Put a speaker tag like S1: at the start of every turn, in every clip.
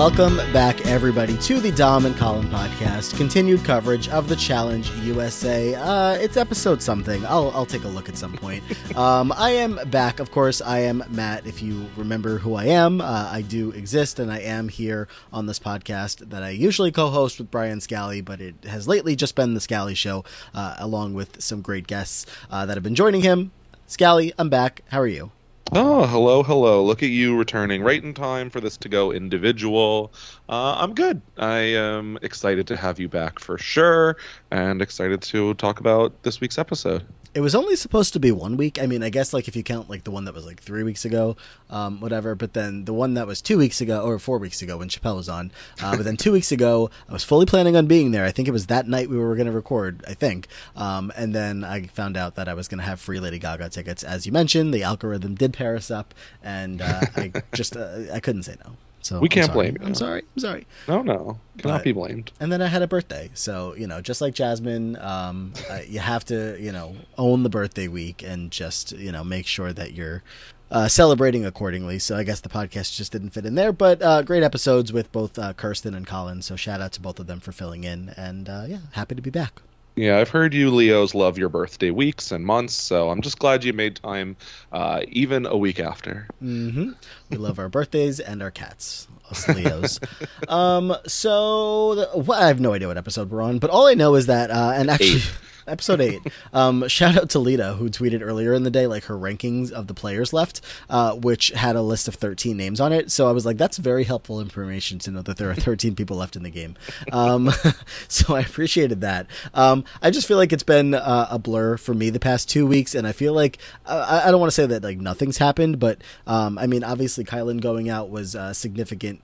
S1: Welcome back, everybody, to the Dom and Colin podcast. Continued coverage of the Challenge USA. Uh, it's episode something. I'll, I'll take a look at some point. Um, I am back. Of course, I am Matt. If you remember who I am, uh, I do exist, and I am here on this podcast that I usually co-host with Brian Scally, but it has lately just been the Scally Show, uh, along with some great guests uh, that have been joining him. Scally, I'm back. How are you?
S2: Oh, hello, hello. Look at you returning right in time for this to go individual. Uh, I'm good. I am excited to have you back for sure, and excited to talk about this week's episode.
S1: It was only supposed to be one week. I mean, I guess like if you count like the one that was like three weeks ago, um, whatever. But then the one that was two weeks ago or four weeks ago when Chappelle was on. Uh, but then two weeks ago, I was fully planning on being there. I think it was that night we were going to record. I think. Um, and then I found out that I was going to have free Lady Gaga tickets, as you mentioned. The algorithm did pair us up, and uh, I just uh, I couldn't say no. So
S2: we can't
S1: sorry.
S2: blame you.
S1: I'm sorry. I'm sorry.
S2: No, no, cannot
S1: But-
S2: be blamed.
S1: And then I had a birthday, so you know, just like Jasmine, um, uh, you have to you know own the birthday week and just you know make sure that you're uh, celebrating accordingly. So I guess the podcast just didn't fit in there, but uh, great episodes with both uh, Kirsten and Colin. So shout out to both of them for filling in, and uh, yeah, happy to be back.
S2: Yeah, I've heard you Leos love your birthday weeks and months, so I'm just glad you made time, uh, even a week after.
S1: hmm We love our birthdays and our cats, us Leos. um, so the, well, I have no idea what episode we're on, but all I know is that, uh, and actually.
S2: Eight.
S1: Episode eight. Um, shout out to Lita who tweeted earlier in the day like her rankings of the players left, uh, which had a list of thirteen names on it. So I was like, that's very helpful information to know that there are thirteen people left in the game. Um, so I appreciated that. Um, I just feel like it's been uh, a blur for me the past two weeks, and I feel like uh, I, I don't want to say that like nothing's happened, but um, I mean, obviously Kylan going out was a significant.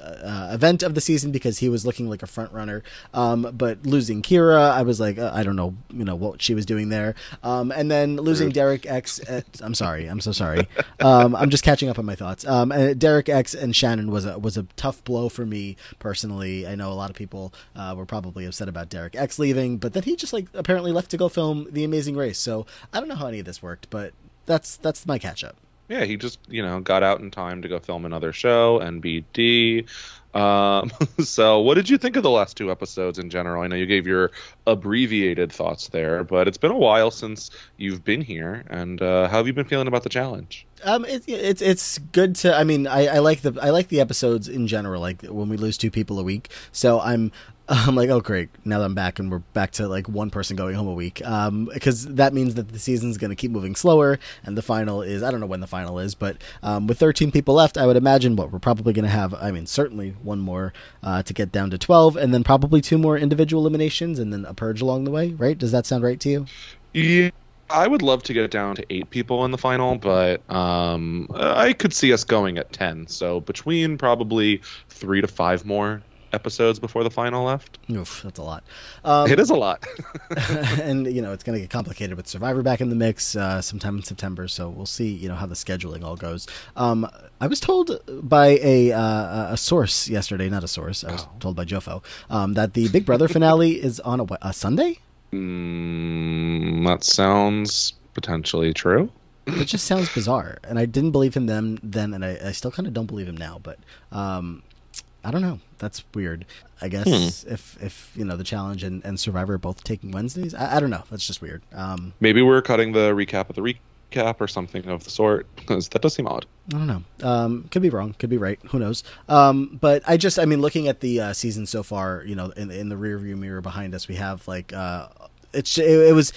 S1: Uh, event of the season because he was looking like a front runner. Um, but losing Kyra, I was like, uh, I don't know, you know what she was doing there. Um, and then losing
S2: Rude.
S1: Derek X. At, I'm sorry, I'm so sorry. Um, I'm just catching up on my thoughts. Um, and Derek X and Shannon was a was a tough blow for me personally. I know a lot of people uh, were probably upset about Derek X leaving, but then he just like apparently left to go film The Amazing Race. So I don't know how any of this worked, but that's that's my catch up.
S2: Yeah, he just you know got out in time to go film another show, NBD. Um, so, what did you think of the last two episodes in general? I know you gave your abbreviated thoughts there, but it's been a while since you've been here, and uh, how have you been feeling about the challenge?
S1: Um, it's it's it's good to. I mean, I, I like the I like the episodes in general. Like when we lose two people a week, so I'm I'm like, oh great, now that I'm back and we're back to like one person going home a week. Um, because that means that the season's going to keep moving slower, and the final is I don't know when the final is, but um, with 13 people left, I would imagine what we're probably going to have. I mean, certainly one more uh, to get down to 12, and then probably two more individual eliminations, and then a purge along the way. Right? Does that sound right to you?
S2: Yeah, I would love to get down to eight people in the final, but um, I could see us going at ten. So between probably three to five more episodes before the final left.
S1: Oof, that's a lot. Um,
S2: it is a lot.
S1: and you know it's going to get complicated with Survivor back in the mix uh, sometime in September. So we'll see, you know, how the scheduling all goes. Um, I was told by a uh, a source yesterday, not a source. I was
S2: Oh.
S1: told by Jofo um, that the Big Brother finale is on a, a Sunday.
S2: mm, that sounds potentially true.
S1: It just sounds bizarre, and I didn't believe him then, then, and I, I still kind of don't believe him now. But um, I don't know. That's weird. I guess if if you know the challenge and, and Survivor are both taking Wednesdays, I, I don't know. That's just weird. Um,
S2: Maybe we're cutting the recap of the recap or something of the sort because that does seem odd.
S1: I don't know. Um, could be wrong. Could be right. Who knows? Um, but I just, I mean, looking at the uh, season so far, you know, in, in the rearview mirror behind us, we have like, uh, it's it, it was.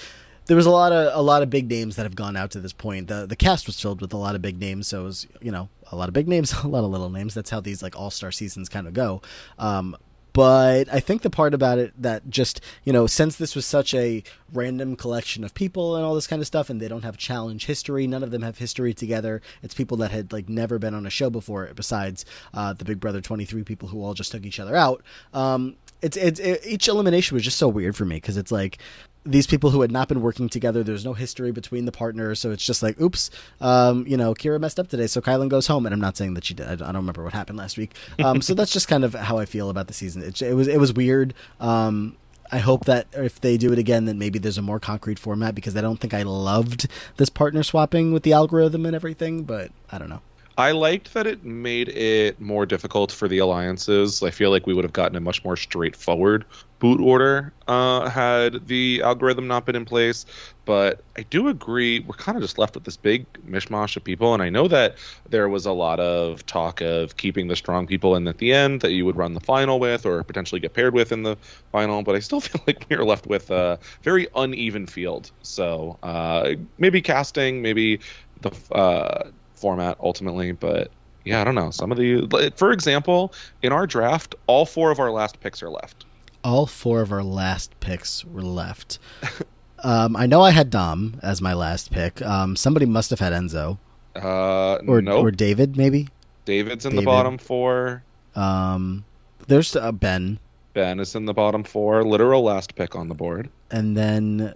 S1: There was a lot of a lot of big names that have gone out to this point. The the cast was filled with a lot of big names, so it was you know a lot of big names, a lot of little names. That's how these like all star seasons kind of go. Um, but I think the part about it that just you know since this was such a random collection of people and all this kind of stuff, and they don't have challenge history, none of them have history together. It's people that had like never been on a show before, besides uh, the Big Brother twenty three people who all just took each other out. Um, it's it's it, each elimination was just so weird for me because it's like these people who had not been working together. There's no history between the partners, so it's just like, oops, um, you know, Kyra messed up today, so Kylan goes home. And I'm not saying that she did. I don't remember what happened last week. Um, so that's just kind of how I feel about the season. It, it was it was weird. Um, I hope that if they do it again, then maybe there's a more concrete format because I don't think I loved this partner swapping with the algorithm and everything. But I don't know.
S2: I liked that it made it more difficult for the alliances. I feel like we would have gotten a much more straightforward boot order uh, had the algorithm not been in place. But I do agree, we're kind of just left with this big mishmash of people. And I know that there was a lot of talk of keeping the strong people in at the end that you would run the final with or potentially get paired with in the final. But I still feel like we are left with a very uneven field. So uh, maybe casting, maybe the uh, format ultimately. But yeah, I don't know. Some of the, for example, in our draft, all four of our last picks are left
S1: all four of our last picks were left. um, I know I had Dom as my last pick. Um, somebody must have had Enzo.
S2: Uh,
S1: or
S2: nope.
S1: or David maybe.
S2: David's in David. the bottom four.
S1: Um, there's uh, Ben.
S2: Ben is in the bottom four. Literal last pick on the board.
S1: And then,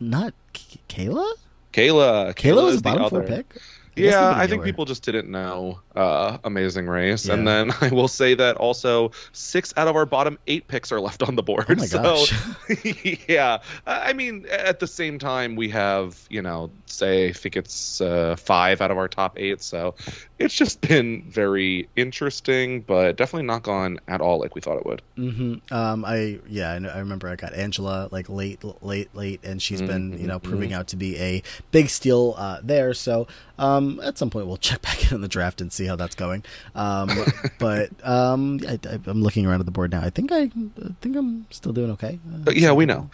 S1: not Kayla.
S2: Kayla.
S1: Kayla, Kayla was the bottom
S2: the
S1: four pick.
S2: I yeah, I think people just didn't know uh, Amazing Race. Yeah. And then I will say that also six out of our bottom eight picks are left on the board.
S1: Oh my
S2: so, yeah. I mean, at the same time, we have, you know, say, I think it's uh, five out of our top eight. So it's just been very interesting, but definitely not gone at all like we thought it would.
S1: Mm-hmm. Um, I, yeah, I, know, I, remember I got Angela like late, late, late, and she's mm-hmm. been, you know, proving mm-hmm. out to be a big steal uh, there. So, um, at some point, we'll check back in on the draft and see how that's going. Um, but um, I, am looking around at the board now. I think I, I think I'm still doing okay.
S2: Uh, yeah, we know.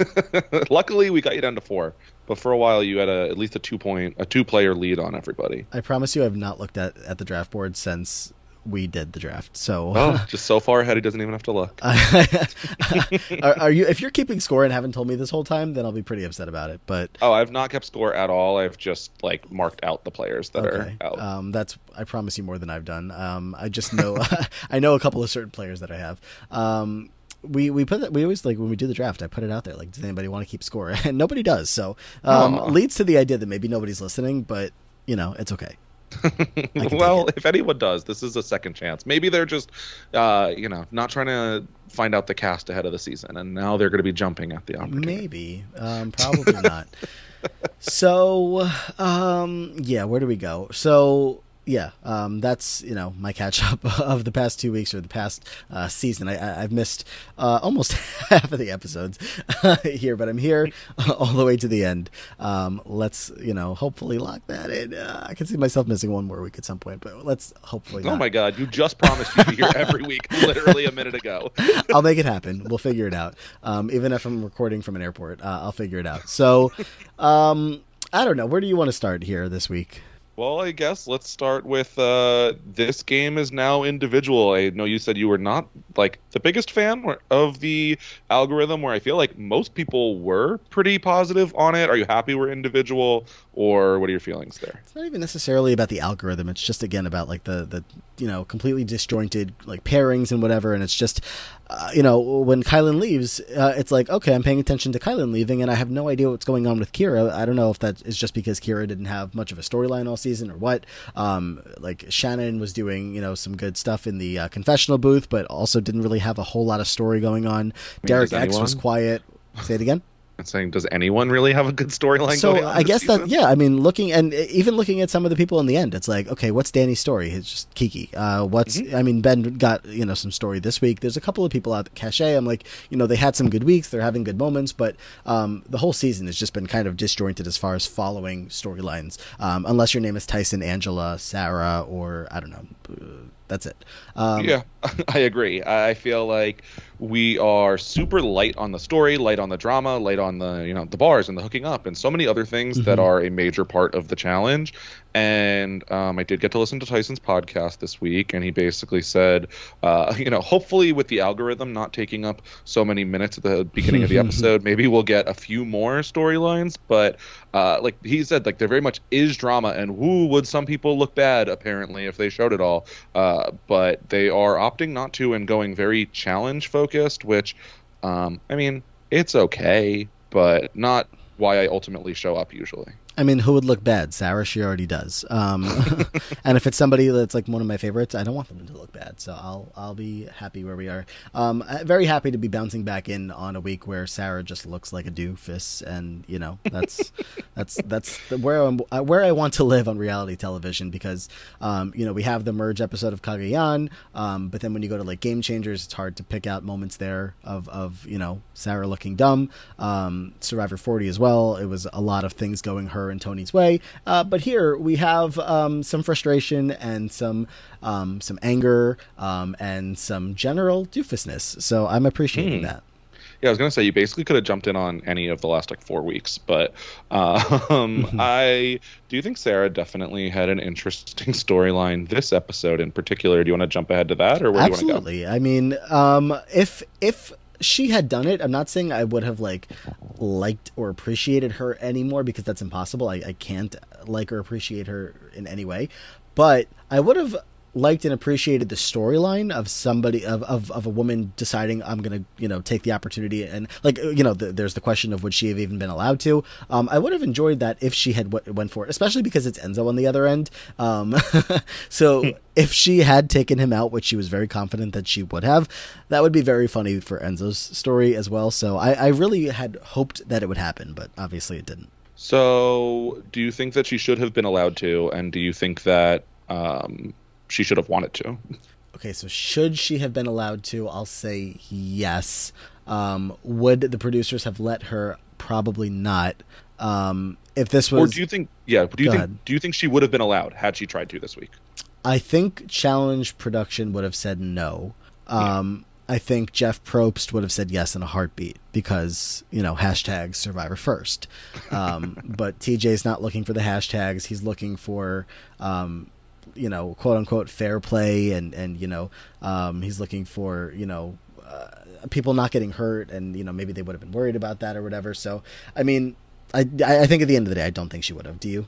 S2: Luckily, we got you down to four. But for a while, you had a, at least a two point, a two player lead on everybody.
S1: I promise you, I've not looked at, at the draft board since we did the draft. So
S2: oh, just so far ahead, he doesn't even have to look.
S1: are, are, you? If you're keeping score and haven't told me this whole time, then I'll be pretty upset about it. But
S2: oh, I've not kept score at all. I've just like marked out the players that okay. are out.
S1: Um, that's I promise you more than I've done. Um, I just know I know a couple of certain players that I have. Um, we we put that we always like when we do the draft i put it out there like does anybody want to keep score and nobody does so um, leads to the idea that maybe nobody's listening but you know it's okay
S2: well, if anyone does, this is a second chance. Maybe they're just, uh, you know, not trying to find out the cast ahead of the season, and now they're going to be jumping at the opportunity.
S1: Maybe, um, probably not. So, um, yeah, where do we go? So yeah, um, that's you know my catch up of the past two weeks or the past uh, season. I, have missed uh, almost half of the episodes here, but I'm here all the way to the end. Um, let's you know hopefully lock that in. Uh, I can see myself missing one more week at some point, but let's hopefully.
S2: Oh
S1: not.
S2: my God! You just promised you'd be here every week, literally a minute ago.
S1: I'll make it happen. We'll figure it out. Um, even if I'm recording from an airport, uh, I'll figure it out. So, um, I don't know. Where do you want to start here this week?
S2: Well, I guess let's start with uh, this game is now individual. I know you said you were not like the biggest fan of the algorithm, where I feel like most people were pretty positive on it. Are you happy we're individual, or what are your feelings there?
S1: It's not even necessarily about the algorithm. It's just again about like the the you know completely disjointed like pairings and whatever. And it's just uh, you know, when Kylan leaves, uh, it's like, okay, I'm paying attention to Kylan leaving, and I have no idea what's going on with Kyra. I don't know if that is just because Kyra didn't have much of a storyline all season or what. Um, like Shannon was doing, you know, some good stuff in the uh, confessional booth, but also didn't really have a whole lot of story going on. I mean, Derek X was quiet. Say it again
S2: saying, does anyone really have a good storyline?
S1: So I guess season? that yeah, I mean, looking and even looking at some of the people in the end, it's like, okay, what's Danny's story? It's just Kiki. Uh, what's mm-hmm. I mean, Ben got you know some story this week. There's a couple of people out at Cashay. I'm like, you know, they had some good weeks. They're having good moments, but um, the whole season has just been kind of disjointed as far as following storylines. Um, unless your name is Tyson, Angela, Sarah, or I don't know. Uh, that's it.
S2: Um, yeah, I agree. I feel like we are super light on the story, light on the drama, light on the you know the bars and the hooking up and so many other things mm-hmm. that are a major part of the challenge. And um, I did get to listen to Tyson's podcast this week, and he basically said, uh, you know, hopefully with the algorithm not taking up so many minutes at the beginning of the episode, maybe we'll get a few more storylines. But uh, like he said, like there very much is drama, and who would some people look bad apparently if they showed it all. Uh, but they are opting not to and going very challenge focused, which, um, I mean, it's okay, but not why I ultimately show up usually.
S1: I mean, who would look bad? Sarah, she already does. Um, and if it's somebody that's like one of my favorites, I don't want them to look bad. So I'll I'll be happy where we are. Um, very happy to be bouncing back in on a week where Sarah just looks like a doofus, and you know that's that's that's where I'm, uh, where I want to live on reality television because um, you know we have the merge episode of Cagayan, um, but then when you go to like Game Changers, it's hard to pick out moments there of of you know Sarah looking dumb. Um, Survivor 40 as well. It was a lot of things going her her and Tony's way. Uh, but here we have um, some frustration and some um, some anger um, and some general doofusness. So I'm appreciating hmm. that.
S2: Yeah, I was gonna say you basically could have jumped in on any of the last like four weeks, but um, mm-hmm. I do think Sarah definitely had an interesting storyline this episode in particular. Do you want to jump ahead to that, or where
S1: Absolutely.
S2: do you
S1: want to go? Absolutely. I mean, um, if if she had done it, I'm not saying I would have like liked or appreciated her anymore because that's impossible. I, I can't uh, like or appreciate her in any way. But I would have liked and appreciated the storyline of somebody of, of, of a woman deciding I'm gonna you know take the opportunity and like you know the, there's the question of would she have even been allowed to. Um, I would have enjoyed that if she had w- went for it especially because it's Enzo on the other end. Um, so hmm. if she had taken him out which she was very confident that she would have that would be very funny for Enzo's story as well. So I, I really had hoped that it would happen but obviously it didn't.
S2: So do you think that she should have been allowed to? And do you think that um, she should have wanted to.
S1: Okay, so should she have been allowed to? I'll say yes. Um, would the producers have let her? Probably not. Um, if this was,
S2: or do you think? Yeah, do you think? Ahead. Do you think she would have been allowed had she tried to this week?
S1: I think Challenge Production would have said no. Um, yeah. I think Jeff Probst would have said yes in a heartbeat because you know hashtag Survivor first. Um, but TJ's not looking for the hashtags; he's looking for um, you know, quote unquote fair play, and and you know, um, he's looking for you know. Uh, people not getting hurt, and you know maybe they would have been worried about that or whatever. So, I mean, I I think at the end of the day, I don't think she would have. Do you?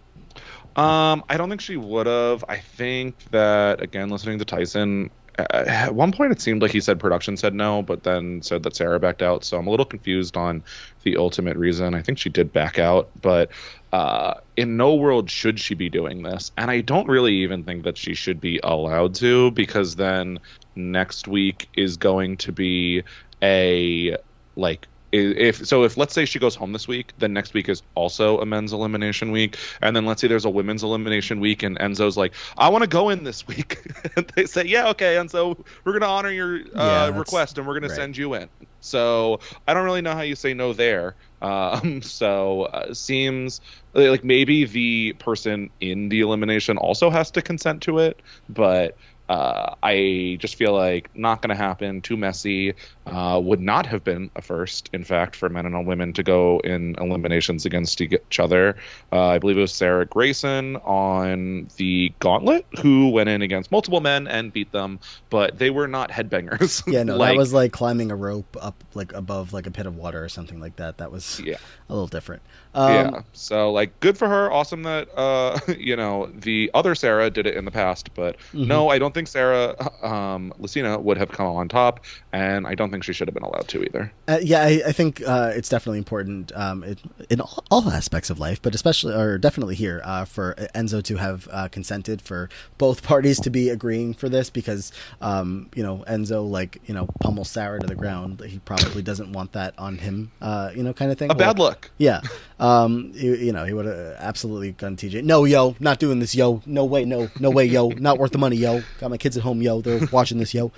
S2: Um, I don't think she would have. I think that again, listening to Tyson, at one point it seemed like he said production said no, but then said that Sarah backed out. So I'm a little confused on the ultimate reason. I think she did back out, but uh, in no world should she be doing this. And I don't really even think that she should be allowed to because then next week is going to be a like if so if let's say she goes home this week then next week is also a men's elimination week and then let's say there's a women's elimination week and enzo's like i want to go in this week and they say yeah okay enzo we're going to honor your uh, yeah, request and we're going right. to send you in so i don't really know how you say no there um, so uh, seems like maybe the person in the elimination also has to consent to it but uh, I just feel like not going to happen. Too messy. Uh, would not have been a first, in fact, for men and women to go in eliminations against each other. Uh, I believe it was Sarah Greyson on the Gauntlet who went in against multiple men and beat them, but they were not headbangers.
S1: Yeah, no, like, that was like climbing a rope up like above like a pit of water or something like that. That was yeah. a little different.
S2: Um, yeah. So like, good for her. Awesome that uh, you know the other Sarah did it in the past, but mm-hmm. no, I don't think Sarah um, Lacina would have come on top, and I don't think she should have been allowed to either.
S1: Uh, yeah, I, I think uh, it's definitely important um, it, in all, all, aspects of life, but especially or definitely here uh, for Enzo to have uh, consented for both parties to be agreeing for this because um, you know Enzo like you know pummels Sarah to the ground. He probably doesn't want that on him, uh, you know, kind of thing.
S2: A bad look.
S1: Yeah. Um, you, you know, he would have absolutely gone TJ. No, yo, not doing this, yo. No way, no, no way, yo. Not worth the money, yo. Got my kids at home, yo. They're watching this, yo.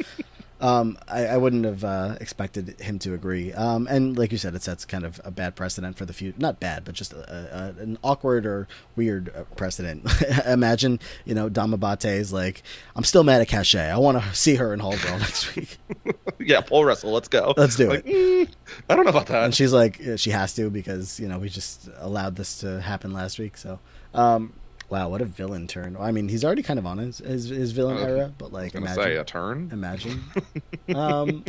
S1: Um, I, I, wouldn't have uh, expected him to agree. Um, and like you said, it sets kind of a bad precedent for the future. Not bad, but just a, a, an awkward or weird uh, precedent. Imagine, you know, Dama is like, I'm still mad at Cashay. I want to see her in Hall Brawl next week.
S2: yeah, pole wrestle. Let's go.
S1: Let's do
S2: like,
S1: it. Mm,
S2: I don't know about that.
S1: And she's like, she has to because you know we just allowed this to happen last week. So. Um, Wow, what a villain turn! I mean, he's already kind of on his his, his villain uh, era, but like, imagine
S2: say a turn.
S1: Imagine. um,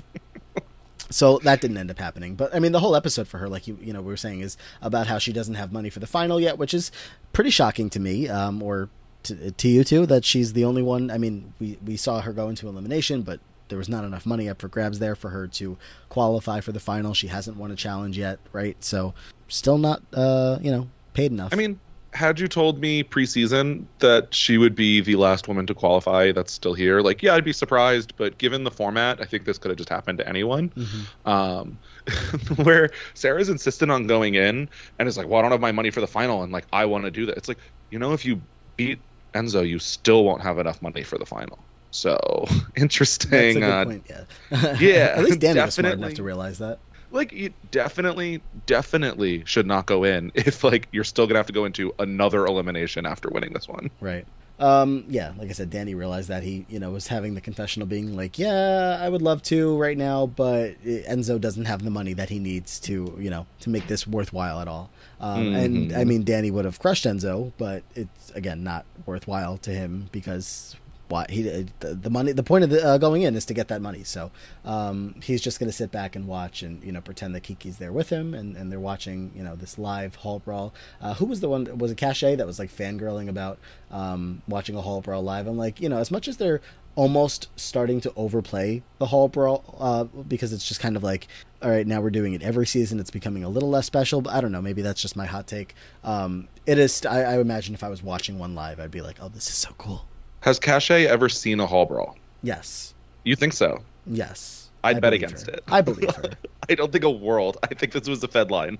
S1: so that didn't end up happening, but I mean, the whole episode for her, like you you know, we were saying, is about how she doesn't have money for the final yet, which is pretty shocking to me, um, or to, to you too, that she's the only one. I mean, we we saw her go into elimination, but there was not enough money up for grabs there for her to qualify for the final. She hasn't won a challenge yet, right? So still not, uh, you know, paid enough.
S2: I mean, had you told me preseason that she would be the last woman to qualify that's still here, like, yeah, I'd be surprised. But given the format, I think this could have just happened to anyone.
S1: Mm-hmm.
S2: Um, where Sarah's insistent on going in and is like, well, I don't have my money for the final, and like, I want to do that. It's like, you know, if you beat Enzo, you still won't have enough money for the final. So interesting.
S1: That's a
S2: uh,
S1: point. Yeah.
S2: yeah,
S1: At least Danny was smart enough to realize that.
S2: Like you definitely definitely should not go in if like you're still gonna have to go into another elimination after winning this one
S1: Right. Um, yeah, like I said, Danny realized that he, you know, was having the confessional being like, yeah, I would love to right now, but Enzo doesn't have the money that he needs to, you know, to make this worthwhile at all. Um, And
S2: Mhm.
S1: I mean, Danny would have crushed Enzo, but it's again not worthwhile to him because why he the, the money the point of the, uh, going in is to get that money. So um, he's just going to sit back and watch and you know pretend that Kiki's there with him and, and they're watching you know this live hall brawl. Uh, who was the one? Was it Cashay that was like fangirling about um, watching a hall brawl live? I'm like you know as much as they're almost starting to overplay the hall brawl uh, because it's just kind of like all right now we're doing it every season it's becoming a little less special but i don't know maybe that's just my hot take um, it is I, I imagine if i was watching one live i'd be like oh this is so cool
S2: has Cashay ever seen a hall brawl
S1: yes
S2: you think so
S1: yes
S2: I'd
S1: I
S2: bet against
S1: her.
S2: it.
S1: i believe her
S2: i don't think a world i think this was a fed line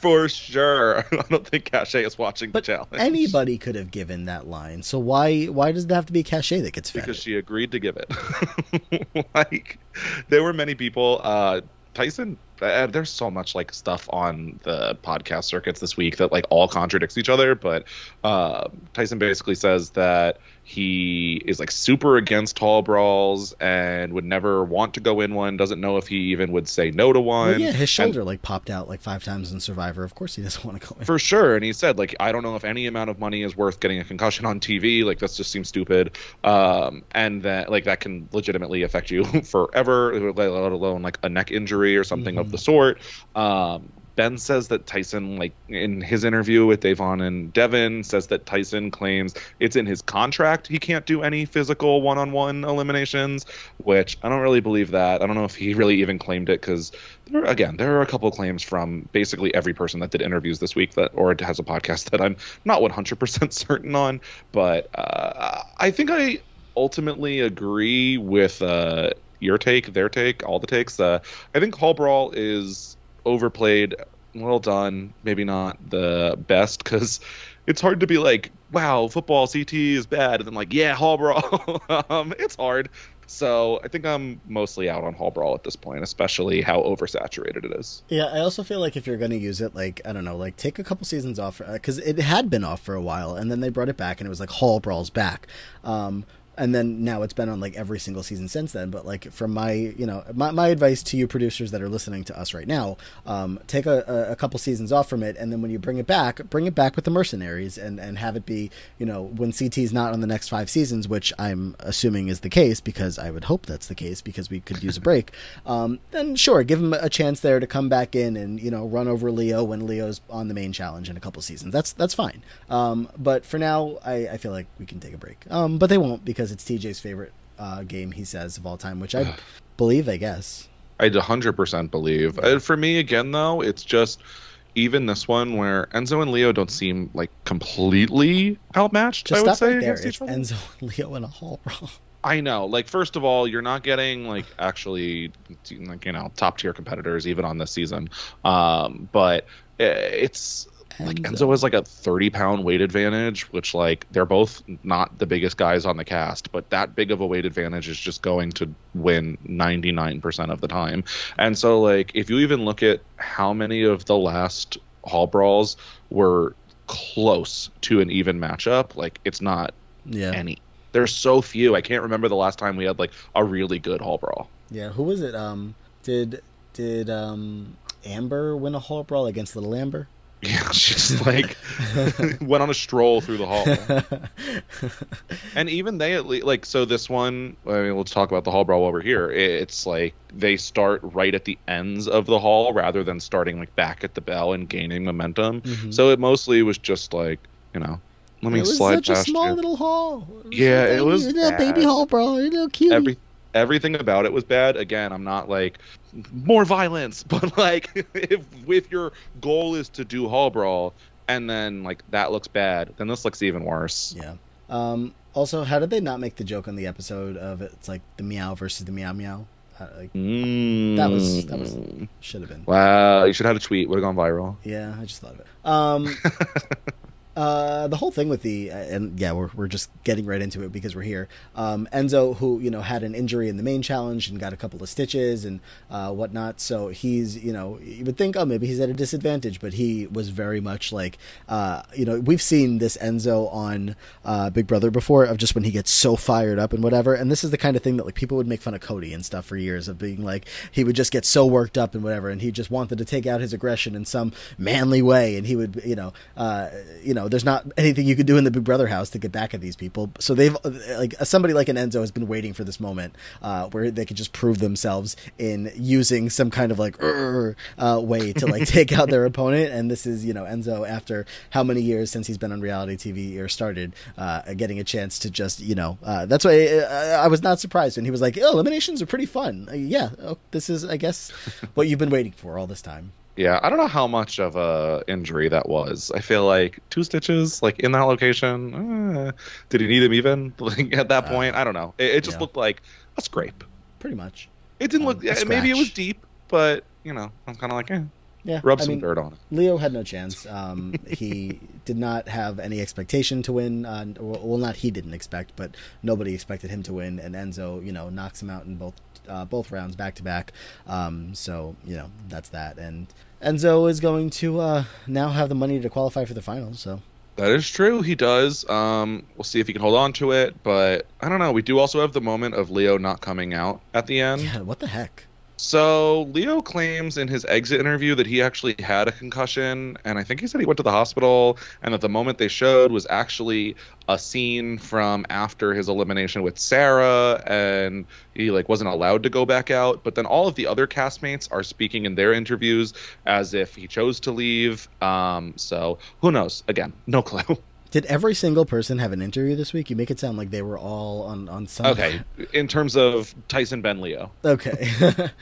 S2: for sure i don't think Cashay is watching
S1: but
S2: the challenge
S1: anybody could have given that line so why why does it have to be Cashay that gets fed
S2: because she agreed to give it. like, there were many people. Uh, Tyson, uh, there's so much like stuff on the podcast circuits this week that like all contradicts each other. But uh, Tyson basically says that he is like super against hall brawls and would never want to go in one. Doesn't know if he even would say no to one.
S1: well, yeah his
S2: And-
S1: shoulder like popped out like five times in survivor of course he doesn't want to go in
S2: for sure and he said like i don't know if any amount of money is worth getting a concussion on tv like that just seems stupid um and that like that can legitimately affect you forever let alone like a neck injury or something of
S1: Mhm.
S2: the sort um Ben says that Tyson, like in his interview with Davon and Devin, says that Tyson claims it's in his contract he can't do any physical one-on-one eliminations, which I don't really believe that. I don't know if he really even claimed it because again, there are a couple claims from basically every person that did interviews this week that or has a podcast that I'm not 100% certain on, but uh, I think I ultimately agree with uh, your take, their take, all the takes. Uh, I think Hall Brawl is overplayed, well done, maybe not the best because it's hard to be like, wow, football CT is bad, and then like, yeah, Hall Brawl. um, it's hard. So I think I'm mostly out on Hall Brawl at this point, especially how oversaturated it is.
S1: Yeah, I also feel like if you're going to use it, like I don't know, like take a couple seasons off because it had been off for a while, and then they brought it back, and it was like Hall Brawl's back. Um, and then now it's been on like every single season since then. But like from my, you know, my, my advice to you producers that are listening to us right now, um, take a, a, couple seasons off from it, and then when you bring it back, bring it back with the mercenaries, and and have it be, you know, when CT's not on the next five seasons, which I'm assuming is the case because I would hope that's the case because we could use a break. Um, then sure, give him a chance there to come back in and you know run over Leo when Leo's on the main challenge in a couple seasons. That's that's fine. Um, but for now, I, I feel like we can take a break. Um, but they won't because it's TJ's favorite uh, game. He says of all time, which I believe. I guess.
S2: I 100% believe. Uh, for me, again, though, it's just even this one where Enzo and Leo don't seem like completely outmatched.
S1: Just
S2: I would say
S1: right there. It's. Enzo and Leo in a hall brawl.
S2: I know. Like, first of all, you're not getting like actually, like you know, top tier competitors even on this season. Um, but uh, it's like Enzo has like a 30 pound weight advantage, which like they're both not the biggest guys on the cast, but that big of a weight advantage is just going to win 99% of the time. And so like if you even look at how many of the last hall brawls were close to an even matchup, like it's not
S1: Yeah,
S2: any. There's so few. I can't remember the last time we had like a really good hall brawl.
S1: yeah. Who was it? Um, did did um Amber win a hall brawl against Little Amber?
S2: Yeah, just like went on a stroll through the hall. and even they at least like so this one i mean let's talk about the hall brawl while we're here it's like they start right at the ends of the hall rather than starting like back at the bell and gaining momentum
S1: Mhm.
S2: so it mostly was just like you know let me
S1: it was
S2: slide
S1: such a small
S2: you.
S1: little hall.
S2: Yeah,
S1: a
S2: it was
S1: a baby hall brawl. You know, cute.
S2: every everything about it was bad again i'm not like more violence but like if if your goal is to do hall brawl and then like that looks bad, then this looks even worse.
S1: Yeah. Um, also, how did they not make the joke on the episode of it's like the meow versus the meow meow? Uh, like,
S2: Mm.
S1: That was- that was- should have been.
S2: Wow, you should have had a tweet. Would have gone viral.
S1: Yeah, I just thought of it. Um, uh, the whole thing with the and yeah, we're we're just getting right into it because we're here. Um, Enzo, who you know had an injury in the main challenge and got a couple of stitches and uh, whatnot, so he's you know you would think oh maybe he's at a disadvantage, but he was very much like uh, you know we've seen this Enzo on uh, Big Brother before of just when he gets so fired up and whatever, and this is the kind of thing that like people would make fun of Cody and stuff for years of being like he would just get so worked up and whatever, and he just wanted to take out his aggression in some manly way, and he would you know uh, you know there's not anything you could do in the Big Brother house to get back at these people, so they've like somebody like an Enzo has been waiting for this moment uh, where they could just prove themselves in using some kind of like uh, way to like take out their opponent, and this is you know Enzo after how many years since he's been on reality TV or started uh, getting a chance to just you know uh, that's why I, I was not surprised when he was like oh, eliminations are pretty fun. Uh, yeah, oh, this is I guess what you've been waiting for all this time.
S2: Yeah, I don't know how much of a injury that was. I feel like two stitches, like in that location. eh, did he need them even like, at that
S1: Uh,
S2: point? I don't know. It, it just
S1: yeah.
S2: looked like a scrape.
S1: Pretty much.
S2: It didn't
S1: Um,
S2: look. yeah, maybe it was deep, but you know, I'm kind of like, eh,
S1: Yeah,
S2: rub
S1: I
S2: some
S1: mean,
S2: dirt on it.
S1: Leo had no chance. Um, he did not have any expectation to win. Uh, well, not he didn't expect, but nobody expected him to win. And Enzo, you know, knocks him out in both uh, both rounds back to back. Um, so you know that's that. And Enzo is going to uh, now have the money to qualify for the finals. So
S2: That is true. He does. Um, we'll see if he can hold on to it, but I don't know. We do also have the moment of Leo not coming out at the end.
S1: yeah, what the heck?
S2: So Leo claims in his exit interview that he actually had a concussion, and I think he said he went to the hospital, and that the moment they showed was actually a scene from after his elimination with Sarah, and he like wasn't allowed to go back out. But then all of the other castmates are speaking in their interviews as if he chose to leave. Um, so who knows? Again, no clue.
S1: Did every single person have an interview this week? You make it sound like they were all on on some.
S2: Okay, in terms of Tyson Ben Leo.
S1: Okay.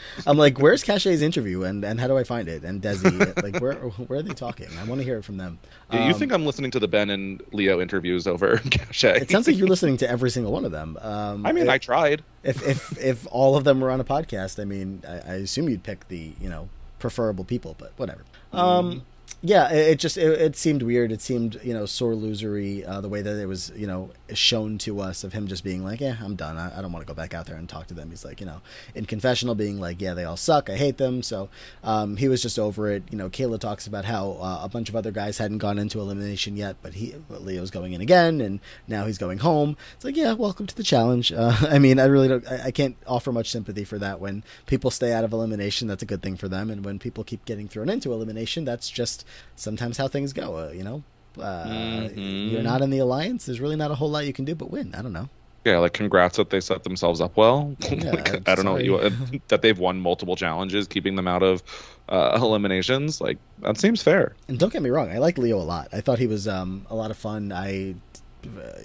S1: I'm like, where's Cashay's interview and, and how do I find it? And Desi, like, where where are they talking? I want to hear it from them.
S2: Yeah, you
S1: Um,
S2: think I'm listening to the Ben and Leo interviews over Cashay?
S1: It sounds like you're listening to every single one of them. Um,
S2: I mean, I tried.
S1: if if if all of them were on a podcast, I mean, I, I assume you'd pick the you know preferable people, but whatever. Um, yeah, it, it just it, it seemed weird. It seemed you know sore losery uh, the way that it was you know shown to us of him just being like, yeah, I'm done. I, I don't want to go back out there and talk to them. He's like, you know, in confessional, being like, yeah, they all suck. I hate them. So um, he was just over it. You know, Kayla talks about how uh, a bunch of other guys hadn't gone into elimination yet, but he but Leo's going in again, and now he's going home. It's like, yeah, welcome to the challenge. Uh, I mean, I really don't. I, I can't offer much sympathy for that. When people stay out of elimination, that's a good thing for them, and when people keep getting thrown into elimination, that's just sometimes how things go. Uh, you know. Uh,
S2: Mhm.
S1: You're not in the alliance. There's really not a whole lot you can do but win. I don't know.
S2: Yeah, like congrats that they set themselves up well.
S1: Yeah,
S2: Like,
S1: I'm
S2: don't know you
S1: sorry.
S2: that they've won multiple challenges, keeping them out of uh, eliminations. Like that seems fair.
S1: And don't get me wrong, I like Leo a lot. I thought he was um, a lot of fun. I, uh,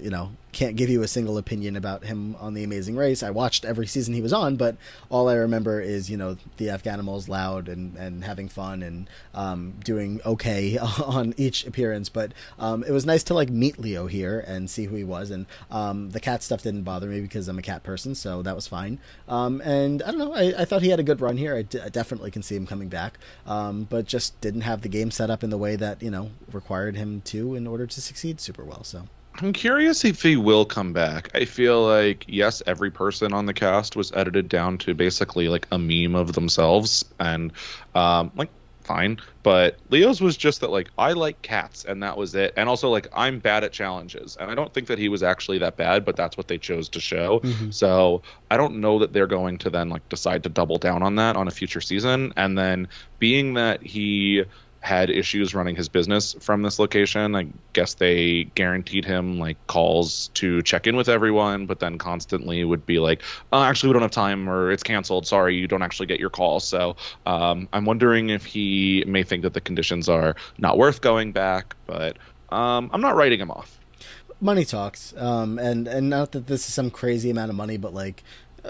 S1: you know, can't give you a single opinion about him on The Amazing Race. I watched every season he was on, but all I remember is you know the Afghanimals loud and and having fun and um, doing okay on each appearance. But um, it was nice to like meet Leo here and see who he was. And um, the cat stuff didn't bother me because I'm a cat person, so that was fine. Um, and I don't know, I, I thought he had a good run here. I, d- I definitely can see him coming back, um, but just didn't have the game set up in the way that you know required him to in order to succeed super well. So.
S2: I'm curious if he will come back. I feel like yes, every person on the cast was edited down to basically like a meme of themselves, and um, like fine. But Leo's was just that like I like cats, and that was it. And also like I'm bad at challenges, and I don't think that he was actually that bad, but that's what they chose to show.
S1: Mhm.
S2: So I don't know that they're going to then like decide to double down on that on a future season. And then being that he had issues running his business from this location, I guess they guaranteed him like calls to check in with everyone, but then constantly would be like, oh, actually, we don't have time or it's canceled. Sorry, you don't actually get your call. So um, I'm wondering if he may think that the conditions are not worth going back, but um, I'm not writing him off.
S1: money talks um and and not that this is some crazy amount of money but like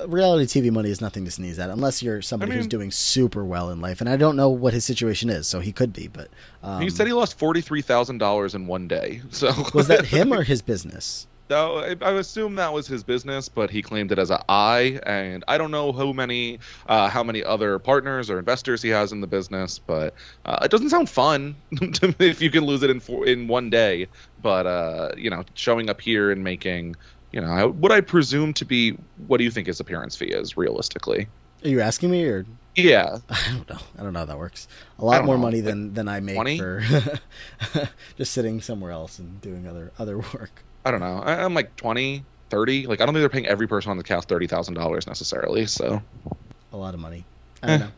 S1: reality TV money is nothing to sneeze at, unless you're somebody
S2: I mean-
S1: who's doing super well in life. And I don't know what his situation is, so he could be. But um,
S2: he said he lost forty three thousand dollars in one day. So
S1: was that him or his business?
S2: No, I, I assume that was his business, but he claimed it as a I, and I don't know how many, uh, how many other partners or investors he has in the business, but uh, it doesn't sound fun if you can lose it in four, in one day. But uh, you know, showing up here and making, you know, I- what I presume to be, what do you think his appearance fee is realistically?
S1: Are you asking me, or
S2: Yeah,
S1: I don't know. I don't know how that works. A lot more
S2: know,
S1: money than than I make
S2: 20?
S1: for just sitting somewhere else and doing other other work.
S2: I don't know. I, I'm like 20, 30. Like I don't think they're paying every person on the cast thirty thousand dollars necessarily. So
S1: a lot of money. I don't
S2: Eh.
S1: know.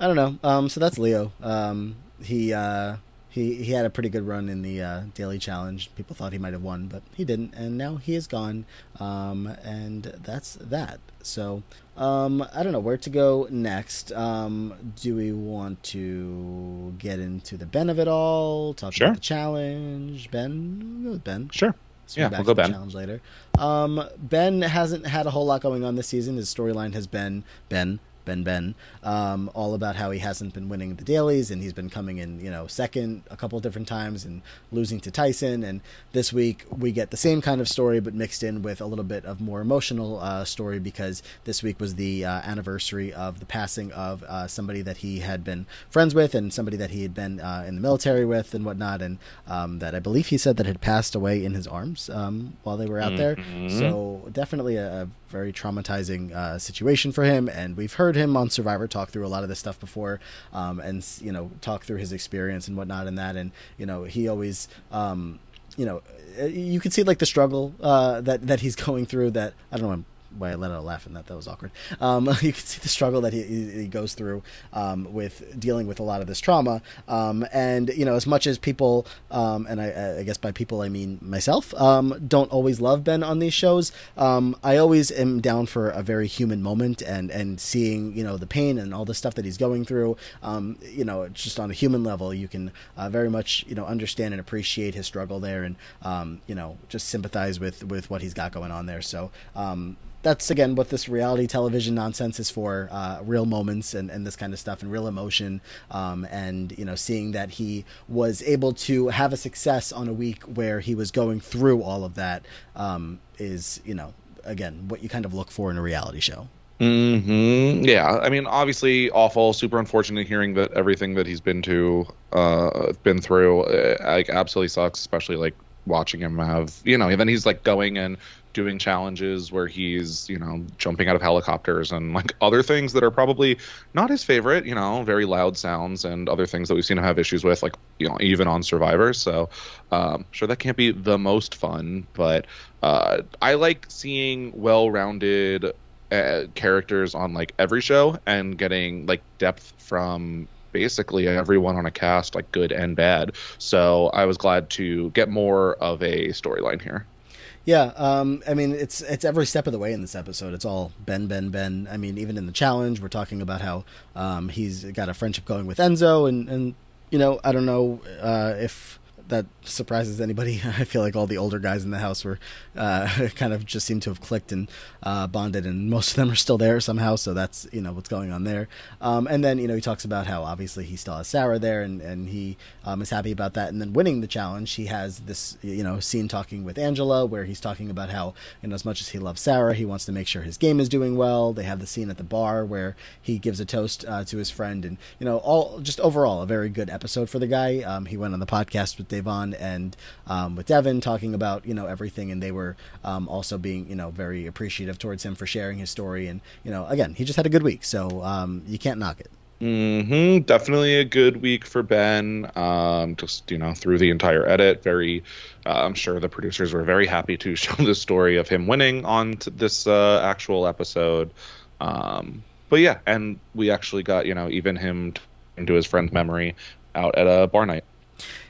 S1: I don't know. Um, so that's Leo. Um, he uh, he he had a pretty good run in the uh, daily challenge. People thought he might have won, but he didn't, and now he is gone. Um, and that's that. So um, I don't know where to go next. Um, do we want to get into the Ben of it all? Talk
S2: Sure.
S1: about the challenge. Ben, we'll Ben.
S2: sure.
S1: Swing
S2: Yeah,
S1: back
S2: we'll go Ben.
S1: challenge later. Um, ben hasn't had a whole lot going on this season. His storyline has been Ben, Ben, Ben, um, all about how he hasn't been winning the dailies and he's been coming in, you know, second a couple different times and losing to Tyson. And this week we get the same kind of story, but mixed in with a little bit of more emotional uh, story because this week was the uh, anniversary of the passing of uh, somebody that he had been friends with and somebody that he had been uh, in the military with and whatnot, and um, that I believe he said that had passed away in his arms um, while they were out there.
S2: Mhm.
S1: So definitely a, a very traumatizing uh, situation for him, and we've heard him on Survivor talk through a lot of this stuff before, um, and you know talk through his experience and whatnot in that, and you know he always. Um, you know, uh, you can see like the struggle uh, that that he's going through. That I don't know why I let out a laugh and that that was awkward. Um, you can see the struggle that he, he goes through um, with dealing with a lot of this trauma. Um, and you know, as much as people, um, and I, I guess by people I mean myself, um, don't always love Ben on these shows. Um, I always am down for a very human moment and and seeing you know the pain and all the stuff that he's going through. You know, just on a human level, you can uh, very much you know understand and appreciate his struggle there, and you know just sympathize with with what he's got going on there. So. That's again what this reality television nonsense is for uh, real moments and, and this kind of stuff and real emotion um, and you know seeing that he was able to have a success on a week where he was going through all of that um, is you know again what you kind of look for in a reality show
S2: hmm Yeah, I mean, obviously awful, super unfortunate hearing that everything that he's been to, uh, been through, uh, like absolutely sucks. Especially like watching him have, you know, and then he's like going and doing challenges where he's, you know, jumping out of helicopters and like other things that are probably not his favorite. You know, very loud sounds and other things that we've seen him have issues with, like you know, even on Survivor. So, um, sure that can't be the most fun, but uh, I like seeing well-rounded uh, characters on like every show and getting like depth from basically everyone on a cast like good and bad so i was glad to get more of a storyline here
S1: Yeah, um, I mean it's it's every step of the way in this episode. It's all Ben, Ben, Ben. I mean, even in the challenge, we're talking about how um, he's got a friendship going with Enzo, and and you know, I don't know uh, if that surprises anybody. I feel like all the older guys in the house were uh, kind of just seem to have clicked and uh, bonded, and most of them are still there somehow. So that's you know what's going on there. Um, and then you know he talks about how obviously he still has Sarah there, and and he um, is happy about that. And then winning the challenge, he has this you know scene talking with Angela where he's talking about how you know as much as he loves Sarah, he wants to make sure his game is doing well. They have the scene at the bar where he gives a toast uh, to his friend, and you know all just overall a very good episode for the guy. Um, he went on the podcast with Devon and um, with Devin talking about you know everything, and they were um, also being you know very appreciative towards him for sharing his story. And you know again, he just had a good week, so um, you can't knock it.
S2: hmm definitely a good week for ben um, just you know through the entire edit very uh, i'm sure the producers were very happy to show the story of him winning on this uh, actual episode um, but yeah and we actually got you know even him t- into his friend's memory out at a bar night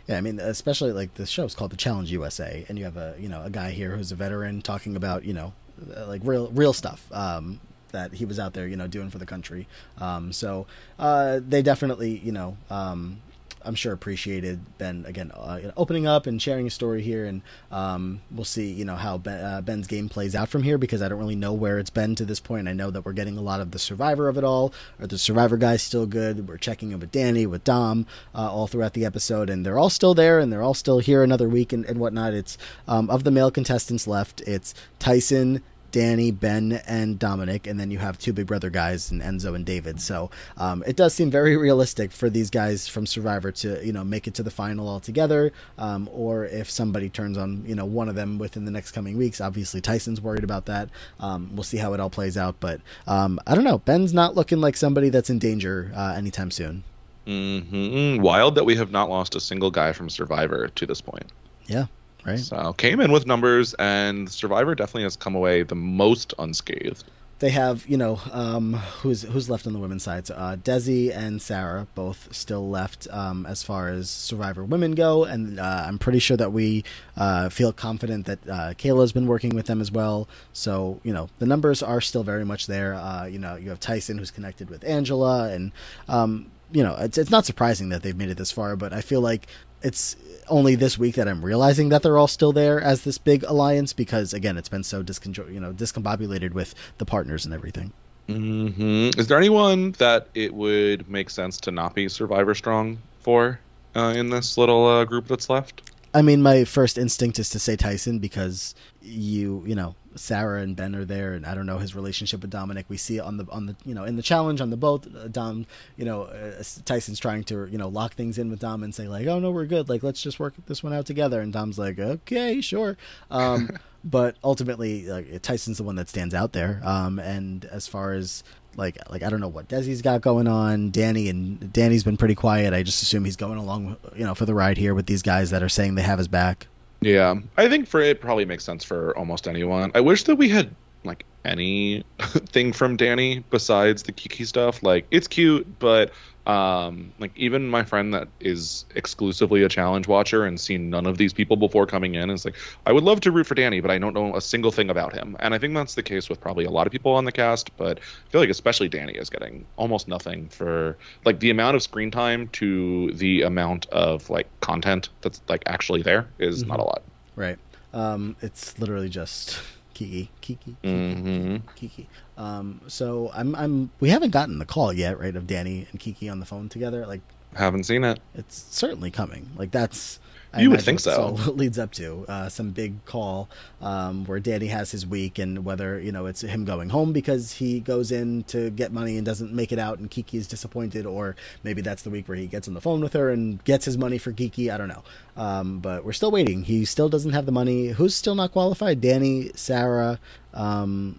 S1: Yeah, I mean, especially like the show is called The Challenge USA, and you have a you know a guy here who's a veteran talking about you know uh, like real real stuff um, that he was out there you know doing for the country. Um, so uh, they definitely you know um, I'm sure appreciated Ben again uh, opening up and sharing a story here, and um, we'll see you know how ben, uh, Ben's game plays out from here because I don't really know where it's been to this point. I know that we're getting a lot of the survivor of it all. Are the survivor guys still good? We're checking in with Danny, with Dom, uh, all throughout the episode, and they're all still there, and they're all still here another week and, and whatnot. It's um, of the male contestants left. It's Tyson, Danny, Ben, and Domenick, and then you have two Big Brother guys, and Enzo and David. So um, it does seem very realistic for these guys from Survivor to you know make it to the final altogether, um, or if somebody turns on you know one of them within the next coming weeks. Obviously, Tyson's worried about that. Um, we'll see how it all plays out, but um, I don't know. Ben's not looking like somebody that's in danger uh, anytime soon.
S2: Mm-hmm. Wild that we have not lost a single guy from Survivor to this point.
S1: Yeah, right.
S2: So came in with numbers, and Survivor definitely has come away the most unscathed.
S1: They have, you know, um, who's who's left on the women's side? So, uh, Desi and Sarah both still left um, as far as Survivor women go, and uh, I'm pretty sure that we uh, feel confident that uh, Kyra's been working with them as well. So, you know, the numbers are still very much there. Uh, you know, you have Tyson who's connected with Angela, and um, you know, it's it's not surprising that they've made it this far, but I feel like it's only this week that I'm realizing that they're all still there as this big alliance because again, it's been so discontrol, you know, discombobulated with the partners and everything.
S2: hmm Is there anyone that it would make sense to not be Survivor strong for uh, in this little uh, group that's left?
S1: I mean, my first instinct is to say Tyson because you, you know, Sarah and Ben are there, and I don't know his relationship with Domenick. We see it on the on the you know in the challenge on the boat. Uh, Dom, you know, uh, Tyson's trying to you know lock things in with Dom and say like, oh no, we're good. Like let's just work this one out together. And Dom's like, okay, sure. Um, but ultimately, like, Tyson's the one that stands out there. Um, and as far as like like I don't know what Desi's got going on. Danny and Danny's been pretty quiet. I just assume he's going along, you know, for the ride here with these guys that are saying they have his back.
S2: Yeah, I think for it probably makes sense for almost anyone. I wish that we had like any thing from Danny besides the Kiki stuff. Like it's cute, but um like even my friend that is exclusively a challenge watcher and seen none of these people before coming in is like I would love to root for Danny, but I don't know a single thing about him. And I think that's the case with probably a lot of people on the cast, but I feel like especially Danny is getting almost nothing for like the amount of screen time to the amount of like content that's like actually there is
S1: Mm-hmm.
S2: not a lot.
S1: Right. Um, it's literally just Kiki, Kiki, Kiki,
S2: Mhm.
S1: Kiki. Um, so I'm, I'm. We haven't gotten the call yet, right? Of Danny and Kiki on the phone together. Like
S2: Haven't seen it.
S1: it's certainly coming. Like that's. I
S2: You would think so.
S1: it leads up to uh, some big call um, where Danny has his week, and whether you know it's him going home because he goes in to get money and doesn't make it out, and Kiki is disappointed, or maybe that's the week where he gets on the phone with her and gets his money for Kiki. I don't know, um, but we're still waiting. He still doesn't have the money. Who's still not qualified? Danny, Sarah. Um,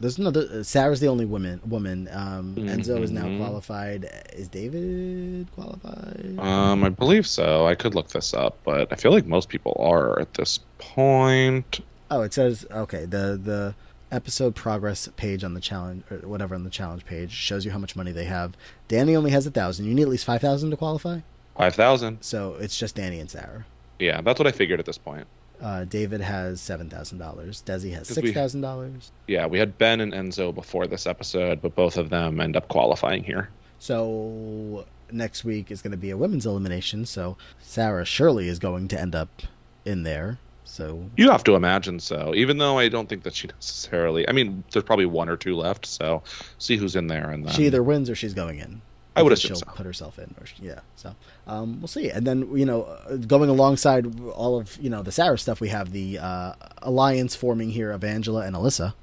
S1: there's another. Uh, Sarah's the only woman. Woman. Um, Enzo is now qualified. Is David qualified?
S2: Um, I believe so. I could look this up, but I feel like most people are at this point.
S1: Oh, it says okay. The the episode progress page on the challenge or whatever on the challenge page shows you how much money they have. Danny only has a thousand. You need at least five thousand to qualify.
S2: Five thousand.
S1: So it's just Danny and Sarah.
S2: Yeah, that's what I figured at this point.
S1: Uh, David has seven thousand dollars. Desi has six thousand dollars.
S2: Yeah, we had Ben and Enzo before this episode, but both of them end up qualifying here.
S1: So next week is going to be a women's elimination. So Sarah surely is going to end up in there. So
S2: You have to imagine so, even though I don't think that she necessarily. I mean, there's probably one or two left, so see who's in there, and then
S1: she either wins or she's going in.
S2: I would assume
S1: she'll
S2: so.
S1: put herself in. Or she, yeah, so um, we'll see. And then you know, uh, going alongside all of you know the Sarah stuff, we have the uh, alliance forming here of Angela and Alyssa.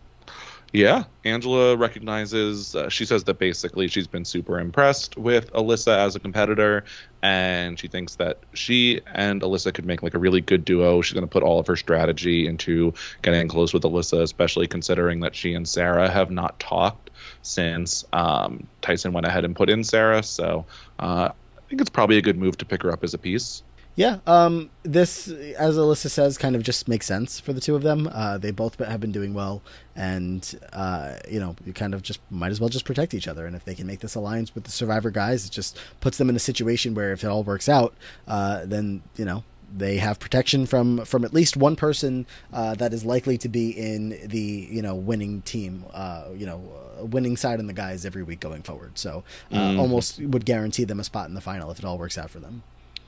S2: Yeah, Angela recognizes. Uh, she says that basically she's been super impressed with Alyssa as a competitor, and she thinks that she and Alyssa could make like a really good duo. She's going to put all of her strategy into getting close with Alyssa, especially considering that she and Sarah have not talked since um, Tyson went ahead and put in Sarah. So uh, I think it's probably a good move to pick her up as a piece.
S1: Yeah, um, this, as Alyssa says, kind of just makes sense for the two of them. Uh, they both have been doing well, and uh, you know, you kind of just might as well just protect each other. And if they can make this alliance with the Survivor guys, it just puts them in a situation where if it all works out, uh, then you know they have protection from from at least one person uh, that is likely to be in the you know winning team, uh, you know, uh, winning side in the guys every week going forward. So uh,
S2: Mhm.
S1: almost would guarantee them a spot in the final if it all works out for them.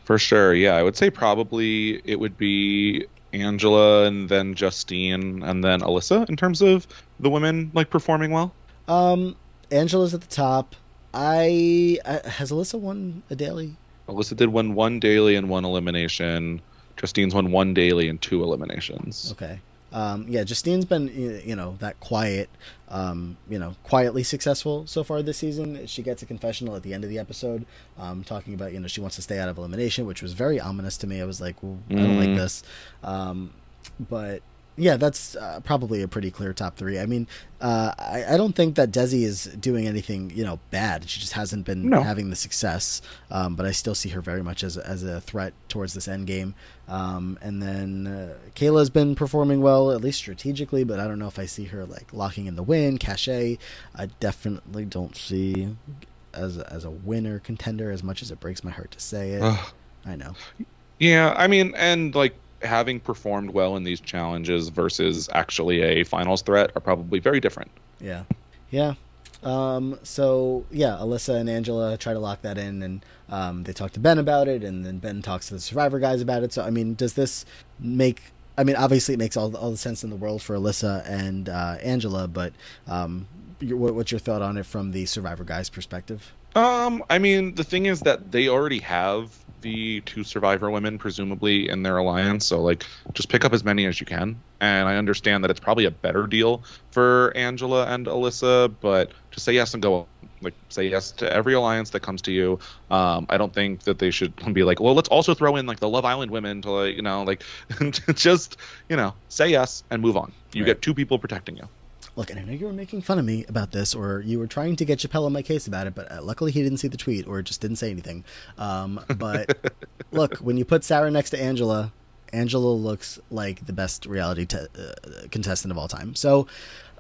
S2: For sure, yeah. I would say probably it would be Angela and then Justine and then Alyssa in terms of the women like performing well.
S1: Um, Angela's at the top. I, I has Alyssa won a daily?
S2: Alyssa did win one daily and one elimination. Justine's won one daily and two eliminations.
S1: Okay. Um, yeah, Justine's been you know that quiet, um, you know, quietly successful so far this season. She gets a confessional at the end of the episode, um, talking about you know she wants to stay out of elimination, which was very ominous to me. I was like, well, I don't like
S2: Mm.
S1: this, um, but yeah, that's uh, probably a pretty clear top three. I mean, uh, I, I don't think that Desi is doing anything you know bad. She just hasn't been
S2: No.
S1: having the success, um, but I still see her very much as a, as a threat towards this end game. Um, and then uh, Kyra's been performing well, at least strategically, but I don't know if I see her like locking in the win. Cashay, I definitely don't see as a, as a winner contender as much as it breaks my heart to say it. I know.
S2: Yeah, I mean, and like having performed well in these challenges versus actually a finals threat are probably very different.
S1: Yeah. Yeah. Um, so yeah, Alyssa and Angela try to lock that in, and um, they talk to Ben about it, and then Ben talks to the Survivor guys about it. So I mean, does this make? I mean, obviously, it makes all all the sense in the world for Alyssa and uh, Angela, but um, what, what's your thought on it from the Survivor guys' perspective?
S2: Um, I mean, the thing is that they already have the two survivor women presumably in their alliance, so like just pick up as many as you can. And I understand that it's probably a better deal for Angela and Alyssa, but just say yes and go. Like say yes to every alliance that comes to you. Um, I don't think that they should be like, well, let's also throw in like the Love Island women to like, you know, like just you know, say yes and move on. You
S1: Right.
S2: get two people protecting you.
S1: Look, and I know you were making fun of me about this, or you were trying to get Chappelle on my case about it, but uh, luckily he didn't see the tweet or just didn't say anything. Um, but look, when you put Sarah next to Angela, Angela looks like the best reality te- uh, contestant of all time. So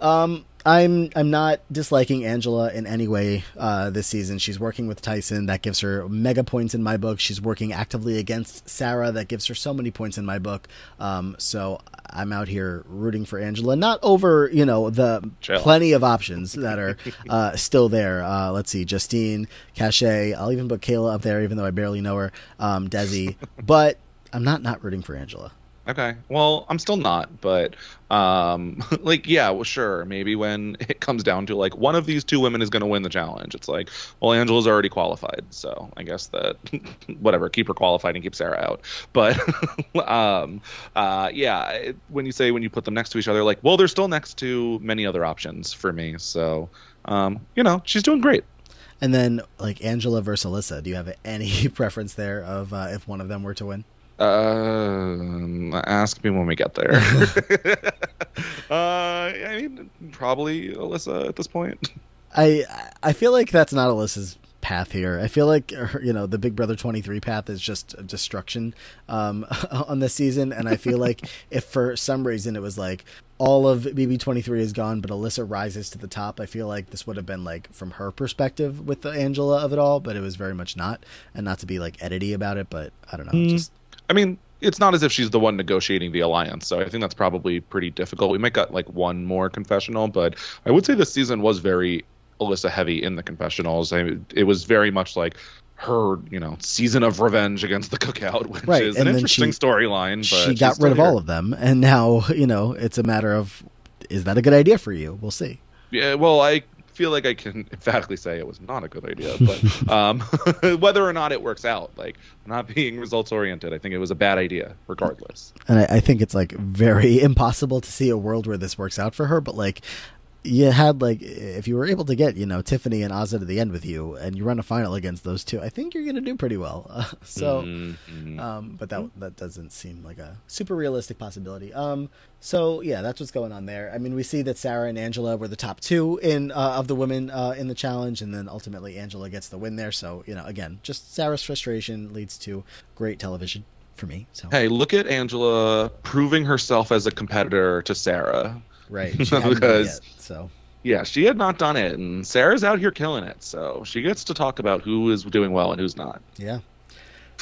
S1: um, I'm I'm not disliking Angela in any way uh, this season. She's working with Tyson, that gives her mega points in my book. She's working actively against Sarah, that gives her so many points in my book. Um, so I'm out here rooting for Angela, not over you know the
S2: Chill.
S1: plenty of options that are uh, still there. Uh, let's see, Justine, Cashay. I'll even put Kyra up there, even though I barely know her. Um, Desi, but I'm not not rooting for Angela.
S2: Okay. Well, I'm still not, but um like yeah, well sure, maybe when it comes down to like one of these two women is going to win the challenge. It's like, well, Angela's already qualified, so I guess that whatever, keep her qualified and keep Sarah out. But um uh yeah, it, when you say when you put them next to each other like, well, they're still next to many other options for me. So, um you know, she's doing great.
S1: And then like Angela versus Alyssa. Do you have any preference there of uh, if one of them were to win?
S2: Um, ask me when we get there. uh, I mean, probably Alyssa at this point.
S1: I I feel like that's not Alyssa's path here. I feel like you know the Big Brother 23 path is just destruction um, on this season, and I feel like if for some reason it was like all of BB23 is gone, but Alyssa rises to the top, I feel like this would have been like from her perspective with the Angela of it all, but it was very much not, and not to be like edity about it, but I don't know,
S2: Mm.
S1: just
S2: I mean, it's not as if she's the one negotiating the alliance, so I think that's probably pretty difficult. We might got like one more confessional, but I would say this season was very Alyssa heavy in the confessionals. I, it was very much like her, you know, season of revenge against the cookout, which
S1: Right,
S2: is
S1: and
S2: an interesting storyline. But
S1: she got rid of
S2: here.
S1: all of them, and now you know it's a matter of is that a good idea for you? We'll see.
S2: Yeah, well, I feel like I can emphatically say it was not a good idea, but um, whether or not it works out, like not being results oriented, I think it was a bad idea, regardless.
S1: and I, I think it's like very impossible to see a world where this works out for her. But like, you had like if you were able to get you know Tiffany and Ozzy to the end with you, and you run a final against those two, I think you're gonna do pretty well. Uh, so.
S2: Mhm.
S1: Um, but that that doesn't seem like a super realistic possibility. Um, so yeah, that's what's going on there. I mean, we see that Sarah and Angela were the top two in uh, of the women uh, in the challenge, and then ultimately Angela gets the win there. So you know, again, just Sarah's frustration leads to great television for me. So
S2: Hey, look at Angela proving herself as a competitor to Sarah.
S1: Right, she hadn't done it
S2: Because-
S1: yet, so
S2: Yeah, she had not done it, and Sarah's out here killing it, so she gets to talk about who is doing well and who's not.
S1: yeah.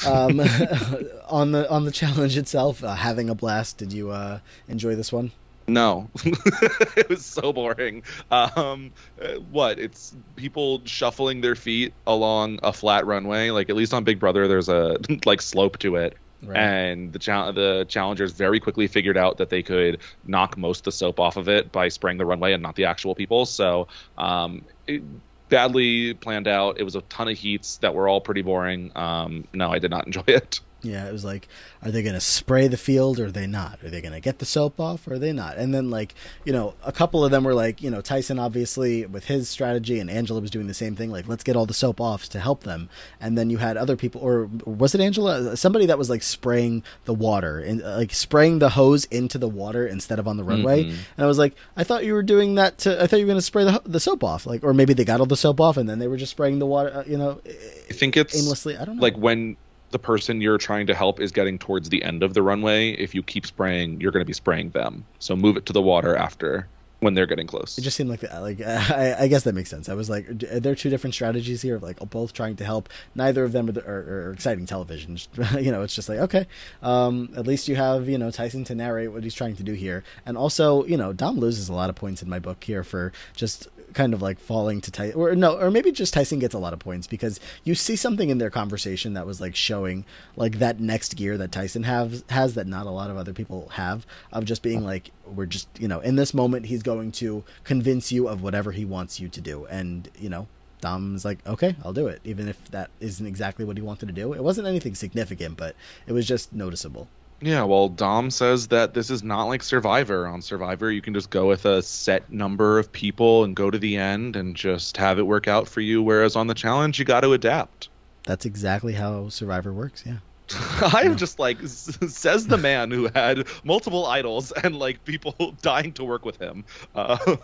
S1: Um, on the on the challenge itself, uh, having a blast. Did you uh, enjoy this one?
S2: No, it was so boring. Um, uh, what? It's people shuffling their feet along a flat runway. Like at least on Big Brother, there's a like slope to it, right. and the cha- the challengers very quickly figured out that they could knock most of the soap off of it by spraying the runway and not the actual people. So, um, it, badly planned out. It was a ton of heats that were all pretty boring. Um, no, I did not enjoy it.
S1: Yeah, it was like, are they going to spray the field or are they not? Are they going to get the soap off or are they not? And then, like, you know, a couple of them were like, you know, Tyson obviously with his strategy and Angela was doing the same thing, like, let's get all the soap off to help them. And then you had other people, or was it Angela? Somebody that was like spraying the water and like spraying the hose into the water instead of on the runway. Mm-hmm. And I was like, I thought you were doing that to, I thought you were going to spray the, the soap off. Like, or maybe they got all the soap off and then they were just spraying the water, uh, you know,
S2: I think it's
S1: aimlessly. I don't know.
S2: Like when the person you're trying to help is getting towards the end of the runway, if you keep spraying, you're going to be spraying them. So move it to the water after when they're getting close.
S1: It just seemed like like I, I, guess that makes sense. I was like, there are there two different strategies here? Like both trying to help. Neither of them are, are, are exciting television. you know, it's just like okay, um, at least you have you know Tyson to narrate what he's trying to do here, and also you know Dom loses a lot of points in my book here for just kind of like falling to Tyson, or no, or maybe just Tyson gets a lot of points because you see something in their conversation that was like showing like that next gear that Tyson has has that not a lot of other people have of just being like we're just you know in this moment he's going to convince you of whatever he wants you to do, and you know Dom's like, okay, I'll do it, even if that isn't exactly what he wanted to do. It wasn't anything significant, but it was just noticeable.
S2: Yeah, well, Dom says that this is not like Survivor. On Survivor, you can just go with a set number of people and go to the end and just have it work out for you. Whereas on the challenge, you got to adapt.
S1: That's exactly how Survivor works. Yeah.
S2: I'm just like says the man who had multiple idols and like people dying to work with him. Uh,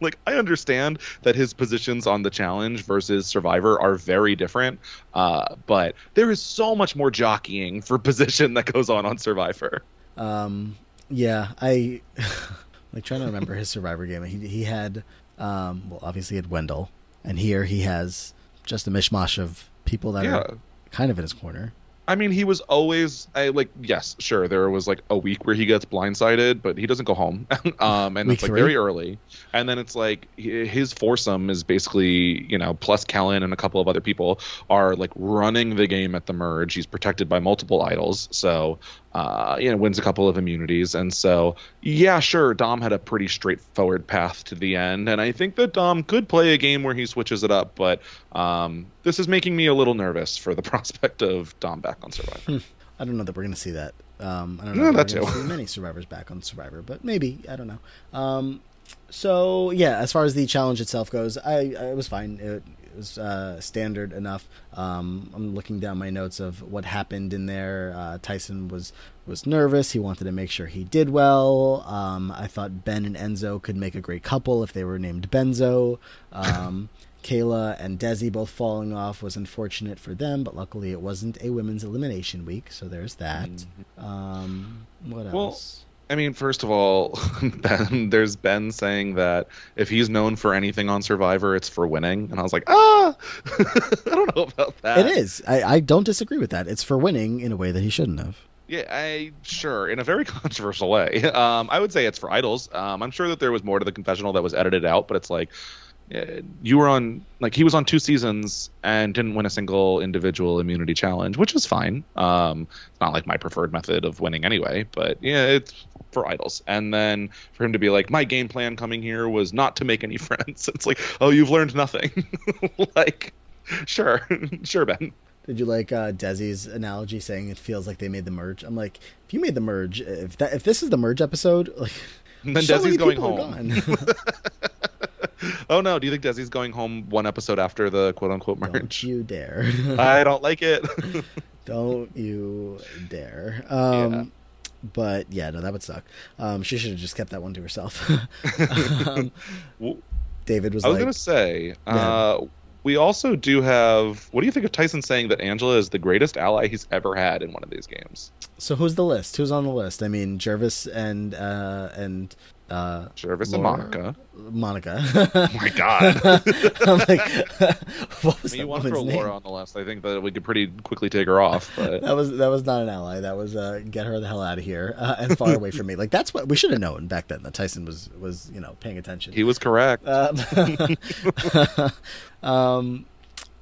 S2: like I understand that his positions on the challenge versus Survivor are very different, uh, but there is so much more jockeying for position that goes on on Survivor.
S1: Um, yeah, I like trying to remember his Survivor game. He he had um, well, obviously he had Wendell, and here he has just a mishmash of people that yeah. are kind of in his corner.
S2: I mean, he was always I, like, yes, sure. There was like a week where he gets blindsided, but he doesn't go home, um, and week it's like three? very early. And then it's like his foursome is basically, you know, plus Kellyn and a couple of other people are like running the game at the merge. He's protected by multiple idols, so uh, you know, wins a couple of immunities. And so, yeah, sure, Dom had a pretty straightforward path to the end. And I think that Dom could play a game where he switches it up, but um, this is making me a little nervous for the prospect of Dom back on Survivor.
S1: Hmm. I don't know that we're going to see that. Um, I don't know. Yeah, that too. See many survivors back on Survivor, but maybe I don't know. Um, so yeah, as far as the challenge itself goes, I, I it was fine. It, was uh, standard enough. Um, I'm looking down my notes of what happened in there. Uh, Tyson was was nervous. He wanted to make sure he did well. Um, I thought Ben and Enzo could make a great couple if they were named Benzo. Um, Kyra and Desi both falling off was unfortunate for them, but luckily it wasn't a women's elimination week, so there's that. Mm-hmm. Um, what else?
S2: I mean, first of all, Ben, there's Ben saying that if he's known for anything on Survivor, it's for winning, and I was like, ah, I don't know about that.
S1: It is. I, I don't disagree with that. It's for winning in a way that he shouldn't have.
S2: Yeah, I sure in a very controversial way. Um, I would say it's for idols. Um, I'm sure that there was more to the confessional that was edited out, but it's like you were on like he was on two seasons and didn't win a single individual immunity challenge, which is fine. Um, it's not like my preferred method of winning anyway, but yeah, it's for idols. And then for him to be like, my game plan coming here was not to make any friends. It's like, oh, you've learned nothing. like, sure, sure, Ben.
S1: Did you like uh, Desi's analogy saying it feels like they made the merge? I'm like, if you made the merge, if that if this is the merge episode, like,
S2: then so Desi's going home. oh no! Do you think Desi's going home one episode after the quote unquote merge?
S1: Don't you dare!
S2: I don't like it.
S1: don't you dare! Um, yeah. But yeah, no, that would suck. Um, she should have just kept that one to herself. um, David was.
S2: I was
S1: like,
S2: gonna say. Uh, we also do have. What do you think of Tyson saying that Angela is the greatest ally he's ever had in one of these games?
S1: So who's the list? Who's on the list? I mean, Gervase and uh, and Uh,
S2: Gervase and Monica.
S1: Monica.
S2: Oh my god.
S1: I'm like, what was
S2: I mean,
S1: that
S2: you want to throw
S1: name?
S2: Laura on the list. I think that we could pretty quickly take her off. But
S1: That was that was not an ally. That was uh, get her the hell out of here uh, and far away from me. Like that's what we should have known back then. That Tyson was was you know paying attention.
S2: he was correct.
S1: Um, um,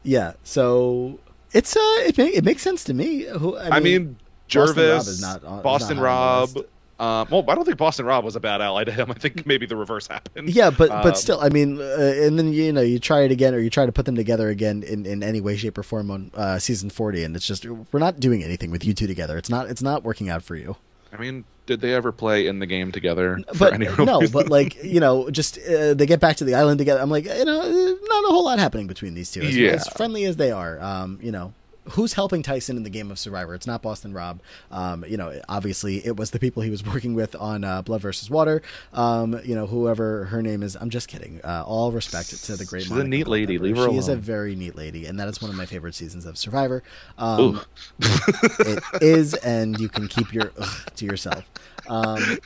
S1: yeah. So it's uh, it, it makes sense to me. Who I mean,
S2: I mean,
S1: Boston
S2: Gervase,
S1: Rob is not on- is
S2: Boston
S1: not on
S2: Rob. Um, well, I don't think Boston Rob was a bad ally to him. I think maybe the reverse happened.
S1: yeah, but
S2: Um,
S1: but still, I mean, uh, and then you know you try it again, or you try to put them together again in, in any way, shape, or form on uh, season forty, and it's just we're not doing anything with you two together. It's not it's not working out for you.
S2: I mean, did they ever play in the game together? for
S1: but no, but like you know, just uh, they get back to the island together. I'm like, you know, uh, not a whole lot happening between these two. As,
S2: Yeah.
S1: as friendly as they are, um, you know, who's helping Tyson in the game of Survivor? It's not Boston Rob. Um, you know, obviously it was the people he was working with on uh, Blood versus Water. Um, you know, whoever her name is. I'm just kidding. Uh, all respect to the great.
S2: She's a
S1: Monica
S2: neat lady. Leave her
S1: She is a very neat lady, and that is one of my favorite seasons of Survivor. Um, it is, and you can keep your to yourself. Um,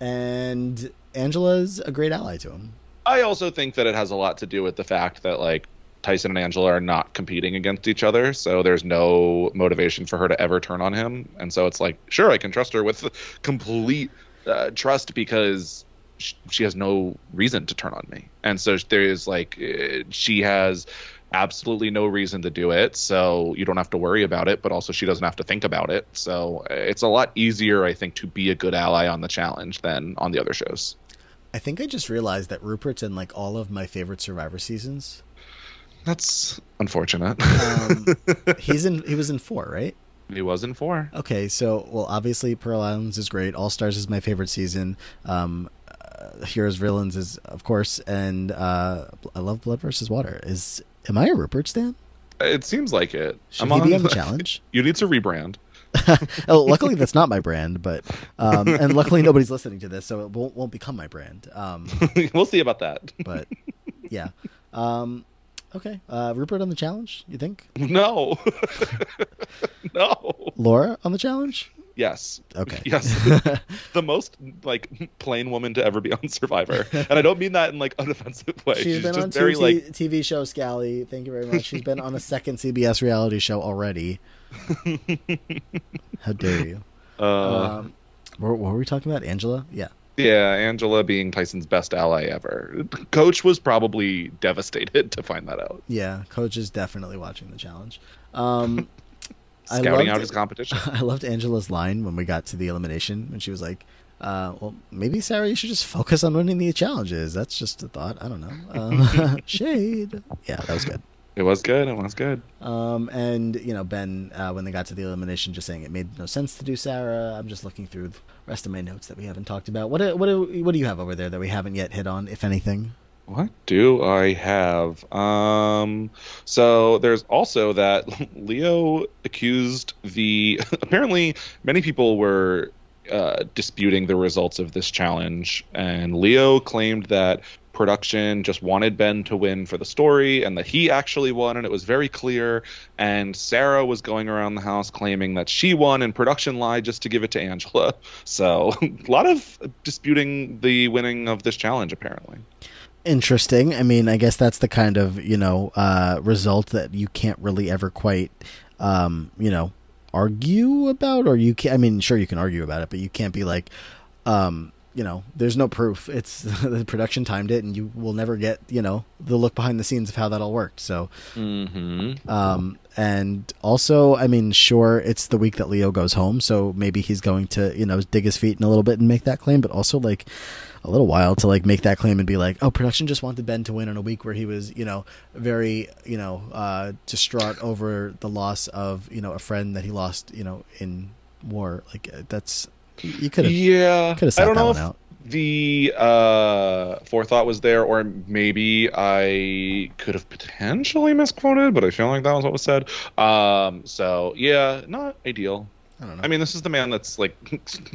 S1: and Angela's a great ally to him.
S2: I also think that it has a lot to do with the fact that like Tyson and Angela are not competing against each other, so there's no motivation for her to ever turn on him, and so it's like, sure, I can trust her with complete uh, trust because sh- she has no reason to turn on me, and so there is like uh, she has absolutely no reason to do it, so you don't have to worry about it, but also she doesn't have to think about it, so uh, it's a lot easier, I think, to be a good ally on the challenge than on the other shows.
S1: I think I just realized that Rupert's in like all of my favorite Survivor seasons.
S2: That's unfortunate.
S1: Um, he's in. He was in four, right?
S2: he was in four.
S1: Okay, so well, obviously Pearl Islands is great. All Stars is my favorite season. Um, uh, Heroes Villains is of course, and uh, I love Blood versus Water. Is am I a Rupert stan?
S2: It seems like it.
S1: Should he be on the challenge?
S2: You need to rebrand.
S1: oh, luckily that's not my brand, but um, and luckily nobody's listening to this, so it won't won't become my brand. Um,
S2: we'll see about that.
S1: but yeah, um, okay. Uh, Rupert on the challenge? You think?
S2: No. no.
S1: Laura on the challenge?
S2: Yes.
S1: Okay.
S2: Yes. the most like plain woman to ever be on Survivor, and I don't mean that in like an offensive way.
S1: She's
S2: She's,
S1: been
S2: just
S1: on two
S2: very like
S1: TV show Scally. Thank you very much. She's been on a second CBS reality show already. How dare you?
S2: uh,
S1: um, what, what were we talking about? Angela? Yeah.
S2: Yeah, Angela being Tyson's best ally ever. Coach was probably devastated to find that out.
S1: Yeah. Coach is definitely watching the challenge. Um, I
S2: Scouting
S1: loved
S2: out his competition.
S1: I loved Angela's line when we got to the elimination when she was like, uh, "Well, maybe Sarah, you should just focus on winning the challenges." That's just a thought. I don't know. Um, shade. Yeah, that was good.
S2: It was good. It was good.
S1: Um, and you know Ben, uh, when they got to the elimination, just saying it made no sense to do Sarah. I'm just looking through the rest of my notes that we haven't talked about. What do- what do, what do you have over there that we haven't yet hit on, if anything?
S2: What do I have? Um, so there's also that Leo accused the. Apparently, many people were uh, disputing the results of this challenge, and Leo claimed that production just wanted Ben to win for the story, and that he actually won, and it was very clear. And Sarah was going around the house claiming that she won, and production lied just to give it to Angela. So a lot of disputing the winning of this challenge, apparently.
S1: Interesting. I mean, I guess that's the kind of you know uh, result that you can't really ever quite, um, you know, argue about, or you can. I mean, sure you can argue about it, but you can't be like, um, you know, there's no proof. It's the production timed it, and you will never get you know the look behind the scenes of how that all worked. So,
S2: Mm-hmm.
S1: um, and also, I mean, sure, it's the week that Leo goes home, so maybe he's going to you know dig his feet in a little bit and make that claim, but also like a little while to like make that claim and be like, oh, production just wanted Ben to win on a week where he was, you know, very, you know, uh, distraught over the loss of, you know, a friend that he lost, you know, in war. Like uh, that's you could have
S2: Yeah,
S1: could have
S2: I don't know if
S1: out.
S2: the uh, forethought was there, or maybe I could have potentially misquoted, but I feel like that was what was said. Um, so yeah, not ideal.
S1: I don't know.
S2: I mean, this is the man that's like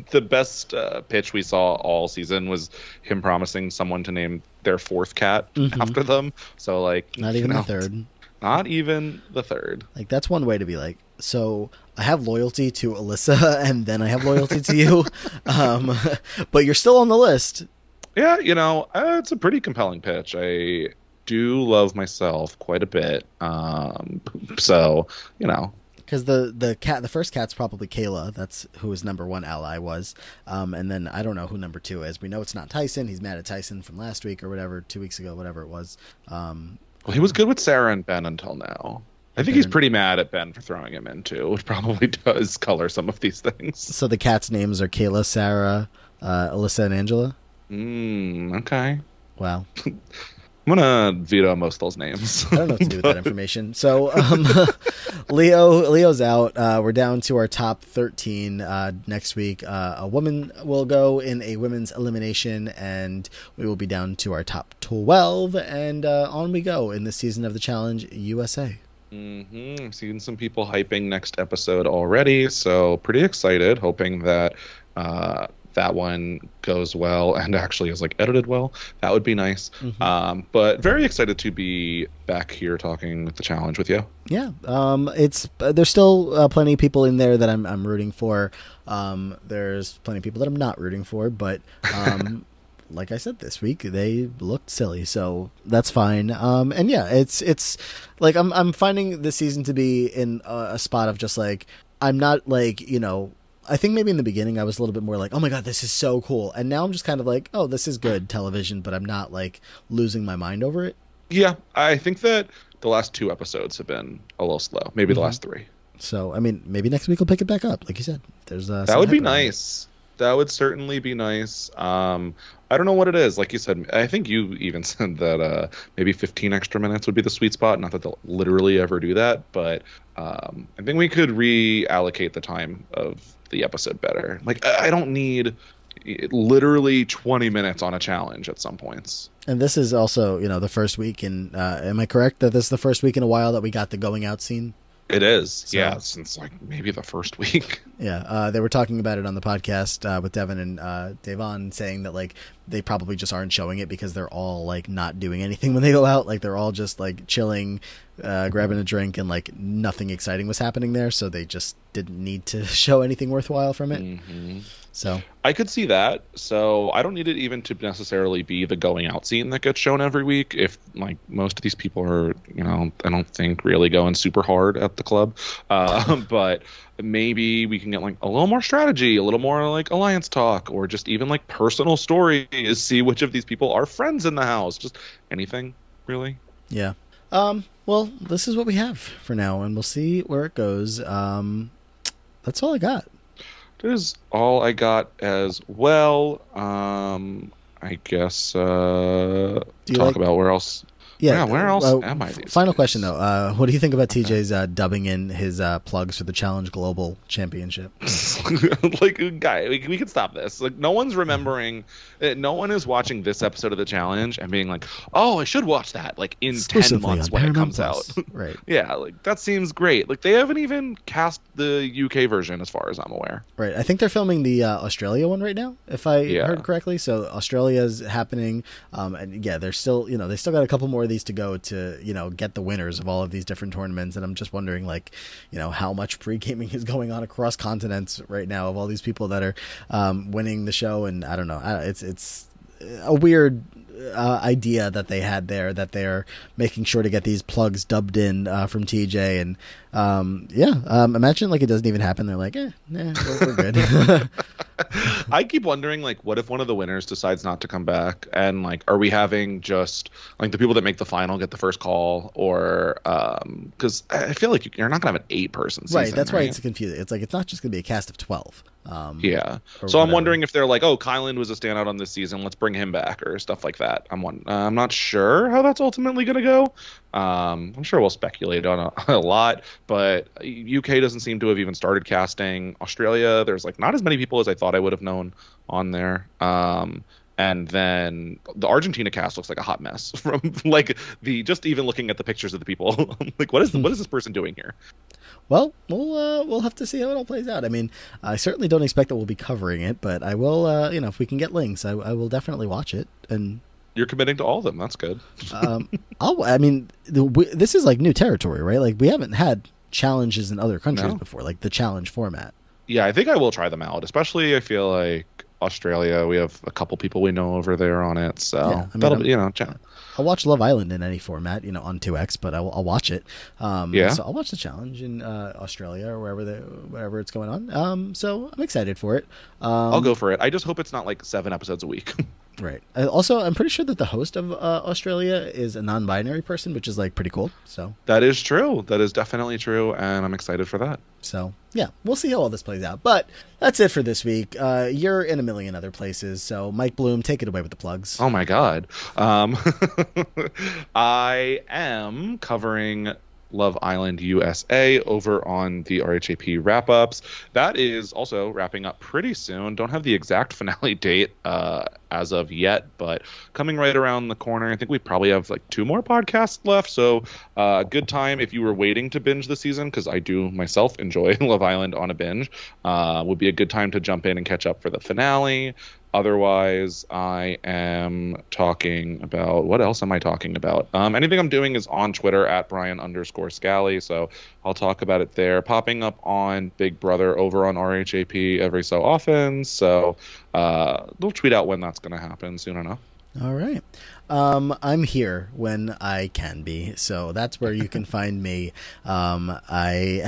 S2: the best uh, pitch we saw all season was him promising someone to name their fourth cat
S1: Mhm.
S2: after them. So like,
S1: not even
S2: know,
S1: the third.
S2: Not even the third.
S1: Like that's one way to be like. So I have loyalty to Alyssa, and then I have loyalty to you, um, but you're still on the list.
S2: Yeah, you know, uh, it's a pretty compelling pitch. I do love myself quite a bit. Um, so you know,
S1: because the the cat the first cat's probably Kyra. That's who his number one ally was. Um, and then I don't know who number two is. We know it's not Tyson. He's mad at Tyson from last week or whatever, two weeks ago, whatever it was. Um,
S2: well, he was good with Sarah and Ben until now. I think he's pretty mad at Ben for throwing him in too, which probably does color some of these things.
S1: So the cats' names are Kyra, Sarah, uh, Alyssa, and Angela.
S2: Mm, okay.
S1: Wow.
S2: I'm gonna veto most of those names.
S1: I don't know what to do with that information. So um, Leo Leo's out. Uh, we're down to our top 13 uh, next week. Uh, a woman will go in a women's elimination, and we will be down to our top 12. And uh, on we go in the season of the Challenge USA.
S2: Mm-hmm. I'm seeing some people hyping next episode already, so pretty excited. Hoping that uh, that one goes well and actually is like edited well. That would be nice. Mm-hmm. Um, but very excited to be back here talking with the challenge with you.
S1: Yeah, um, it's uh, there's still uh, plenty of people in there that I'm I'm rooting for. Um, there's plenty of people that I'm not rooting for, but um, like I said this week, they looked silly, so that's fine. Um, and yeah, it's it's like I'm I'm finding this season to be in a, a spot of just like I'm not like you know I think maybe in the beginning I was a little bit more like, oh my god, this is so cool, and now I'm just kind of like, oh, this is good television, but I'm not like losing my mind over it.
S2: Yeah, I think that the last two episodes have been a little slow. Maybe mm-hmm. the last three.
S1: So I mean, maybe next week we'll pick it back up, like you said. There's uh,
S2: that would be nice. That would certainly be nice. Um, I don't know what it is. Like you said, I think you even said that uh, maybe 15 extra minutes would be the sweet spot. Not that they'll literally ever do that, but um, I think we could reallocate the time of the episode better. Like I don't need literally 20 minutes on a challenge at some points.
S1: And this is also, you know, the first week in. Uh, am I correct that this is the first week in a while that we got the going out scene?
S2: It is, so, yeah, since like maybe the first week.
S1: Yeah, uh, they were talking about it on the podcast uh, with Devin and uh, Devon, saying that like they probably just aren't showing it because they're all like not doing anything when they go out. Like they're all just like chilling, uh, grabbing a drink, and like nothing exciting was happening there, so they just didn't need to show anything worthwhile from it. Mm-hmm. So
S2: I could see that. So I don't need it even to necessarily be the going out scene that gets shown every week. If like most of these people are, you know, I don't think really going super hard at the club, uh, but maybe we can get like a little more strategy, a little more like alliance talk, or just even like personal stories. See which of these people are friends in the house. Just anything really.
S1: Yeah. Um. Well, this is what we have for now, and we'll see where it goes. Um. That's all I got
S2: that is all I got as well. Um, I guess uh, talk like, about where else yeah, yeah where else uh, am I?
S1: final days? question though, uh, what do you think about. TJ's uh, dubbing in his uh, plugs for the Challenge Global Championship?
S2: like, guy, we, we can stop this. Like, no one's remembering. Uh, no one is watching this episode of the challenge and being like, "Oh, I should watch that." Like in ten months when it comes Plus. out.
S1: right.
S2: yeah, like that seems great. Like they haven't even cast the UK version, as far as I'm aware.
S1: Right. I think they're filming the uh, Australia one right now, if I yeah. heard correctly. So Australia's happening, um, and yeah, they're still, you know, they still got a couple more these to go to you know get the winners of all of these different tournaments. And i'm just wondering like you know how much pre-gaming is going on across continents right now of all these people that are um, winning the show. And i don't know. It's it's a weird uh, idea that they had there that they're making sure to get these plugs dubbed in uh, from TJ and um, yeah um, imagine like it doesn't even happen they're like eh, we're, we're good
S2: I keep wondering like what if one of the winners decides not to come back and like are we having just like the people that make the final get the first call or um because I feel like you're not gonna have an eight person season,
S1: right that's right? why it's confusing it's like it's not just gonna be a cast of 12 um,
S2: yeah. So whatever. I'm wondering if they're like, oh, Kyland was a standout on this season. Let's bring him back or stuff like that. I'm one. Uh, I'm not sure how that's ultimately going to go. Um, I'm sure we'll speculate on a, a, lot, but UK doesn't seem to have even started casting. Australia, there's like not as many people as I thought I would have known on there. Um, and then the Argentina cast looks like a hot mess from like the just even looking at the pictures of the people. like, what is what is this person doing here?
S1: Well, we'll uh, we'll have to see how it all plays out. I mean, I certainly don't expect that we'll be covering it, but I will. Uh, you know, if we can get links, I, I will definitely watch it and
S2: You're committing to all of them. That's good.
S1: um, I'll, I mean, the, we, this is like new territory, right? Like we haven't had challenges in other countries
S2: No.
S1: before, like the challenge format.
S2: Yeah, I think I will try them out. Especially, I feel like Australia. We have a couple people we know over there on it, so
S1: Yeah, I mean,
S2: that'll be you know.
S1: I'll watch Love Island in any format, you know, on 2X, but I'll, I'll watch it. Um,
S2: Yeah.
S1: So I'll watch the challenge in uh, Australia or wherever the wherever it's going on. Um, so I'm excited for it. Um,
S2: I'll go for it. I just hope it's not like seven episodes a week.
S1: Right. Also, I'm pretty sure that the host of uh, Australia is a non-binary person, which is like pretty cool. So,
S2: that is true. That is definitely true, and I'm excited for that.
S1: so yeah, we'll see how all this plays out. But that's it for this week. Uh, you're in a million other places, so Mike Bloom, take it away with the plugs.
S2: Oh my god. Um, I am covering Love Island USA over on the RHAP wrap ups. That is also wrapping up pretty soon. Don't have the exact finale date uh, as of yet, but coming right around the corner. I think we probably have like two more podcasts left. So, uh, good time if you were waiting to binge the season, because I do myself enjoy Love Island on a binge. Uh, would be a good time to jump in and catch up for the finale. Otherwise, I am talking about what else am I talking about? Um, anything I'm doing is on Twitter at Brian underscore Scally, so I'll talk about it there. Popping up on Big Brother over on RHAP every so often, so uh, they'll tweet out when that's going to happen soon enough.
S1: All right. Um, I'm here when I can be, so that's where you can find me. Um, I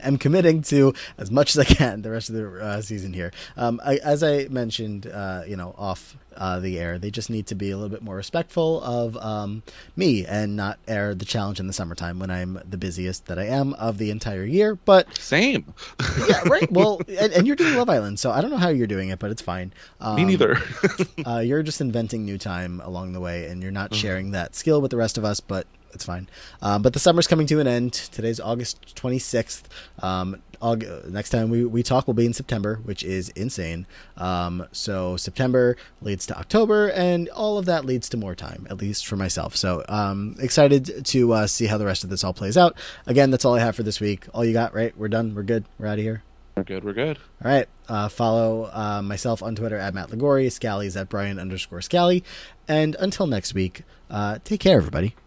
S1: am committing to as much as I can the rest of the uh, season here. Um, I, as I mentioned, uh, you know, off uh, the air, they just need to be a little bit more respectful of um, me and not air the challenge in the summertime when I'm the busiest that I am of the entire year. But
S2: Same.
S1: yeah, right. Well, and, and you're doing Love Island, so I don't know how you're doing it, but it's fine. Um,
S2: Me neither.
S1: uh, you're just inventing new time along the way, and you're not sharing that skill with the rest of us, but it's fine. Um, but the summer's coming to an end. Today's August 26th. Um, Aug- next time we, we talk will be in September, which is insane. Um, so September leads to October, and all of that leads to more time, at least for myself. So um, excited to uh, see how the rest of this all plays out. Again, that's all I have for this week. All you got, right? We're done. We're good. We're out of here.
S2: we're good. We're good.
S1: All right. Uh, follow uh, myself on Twitter at Matt Ligori. Scally's at Brian underscore Scally. And until next week, uh, take care, everybody.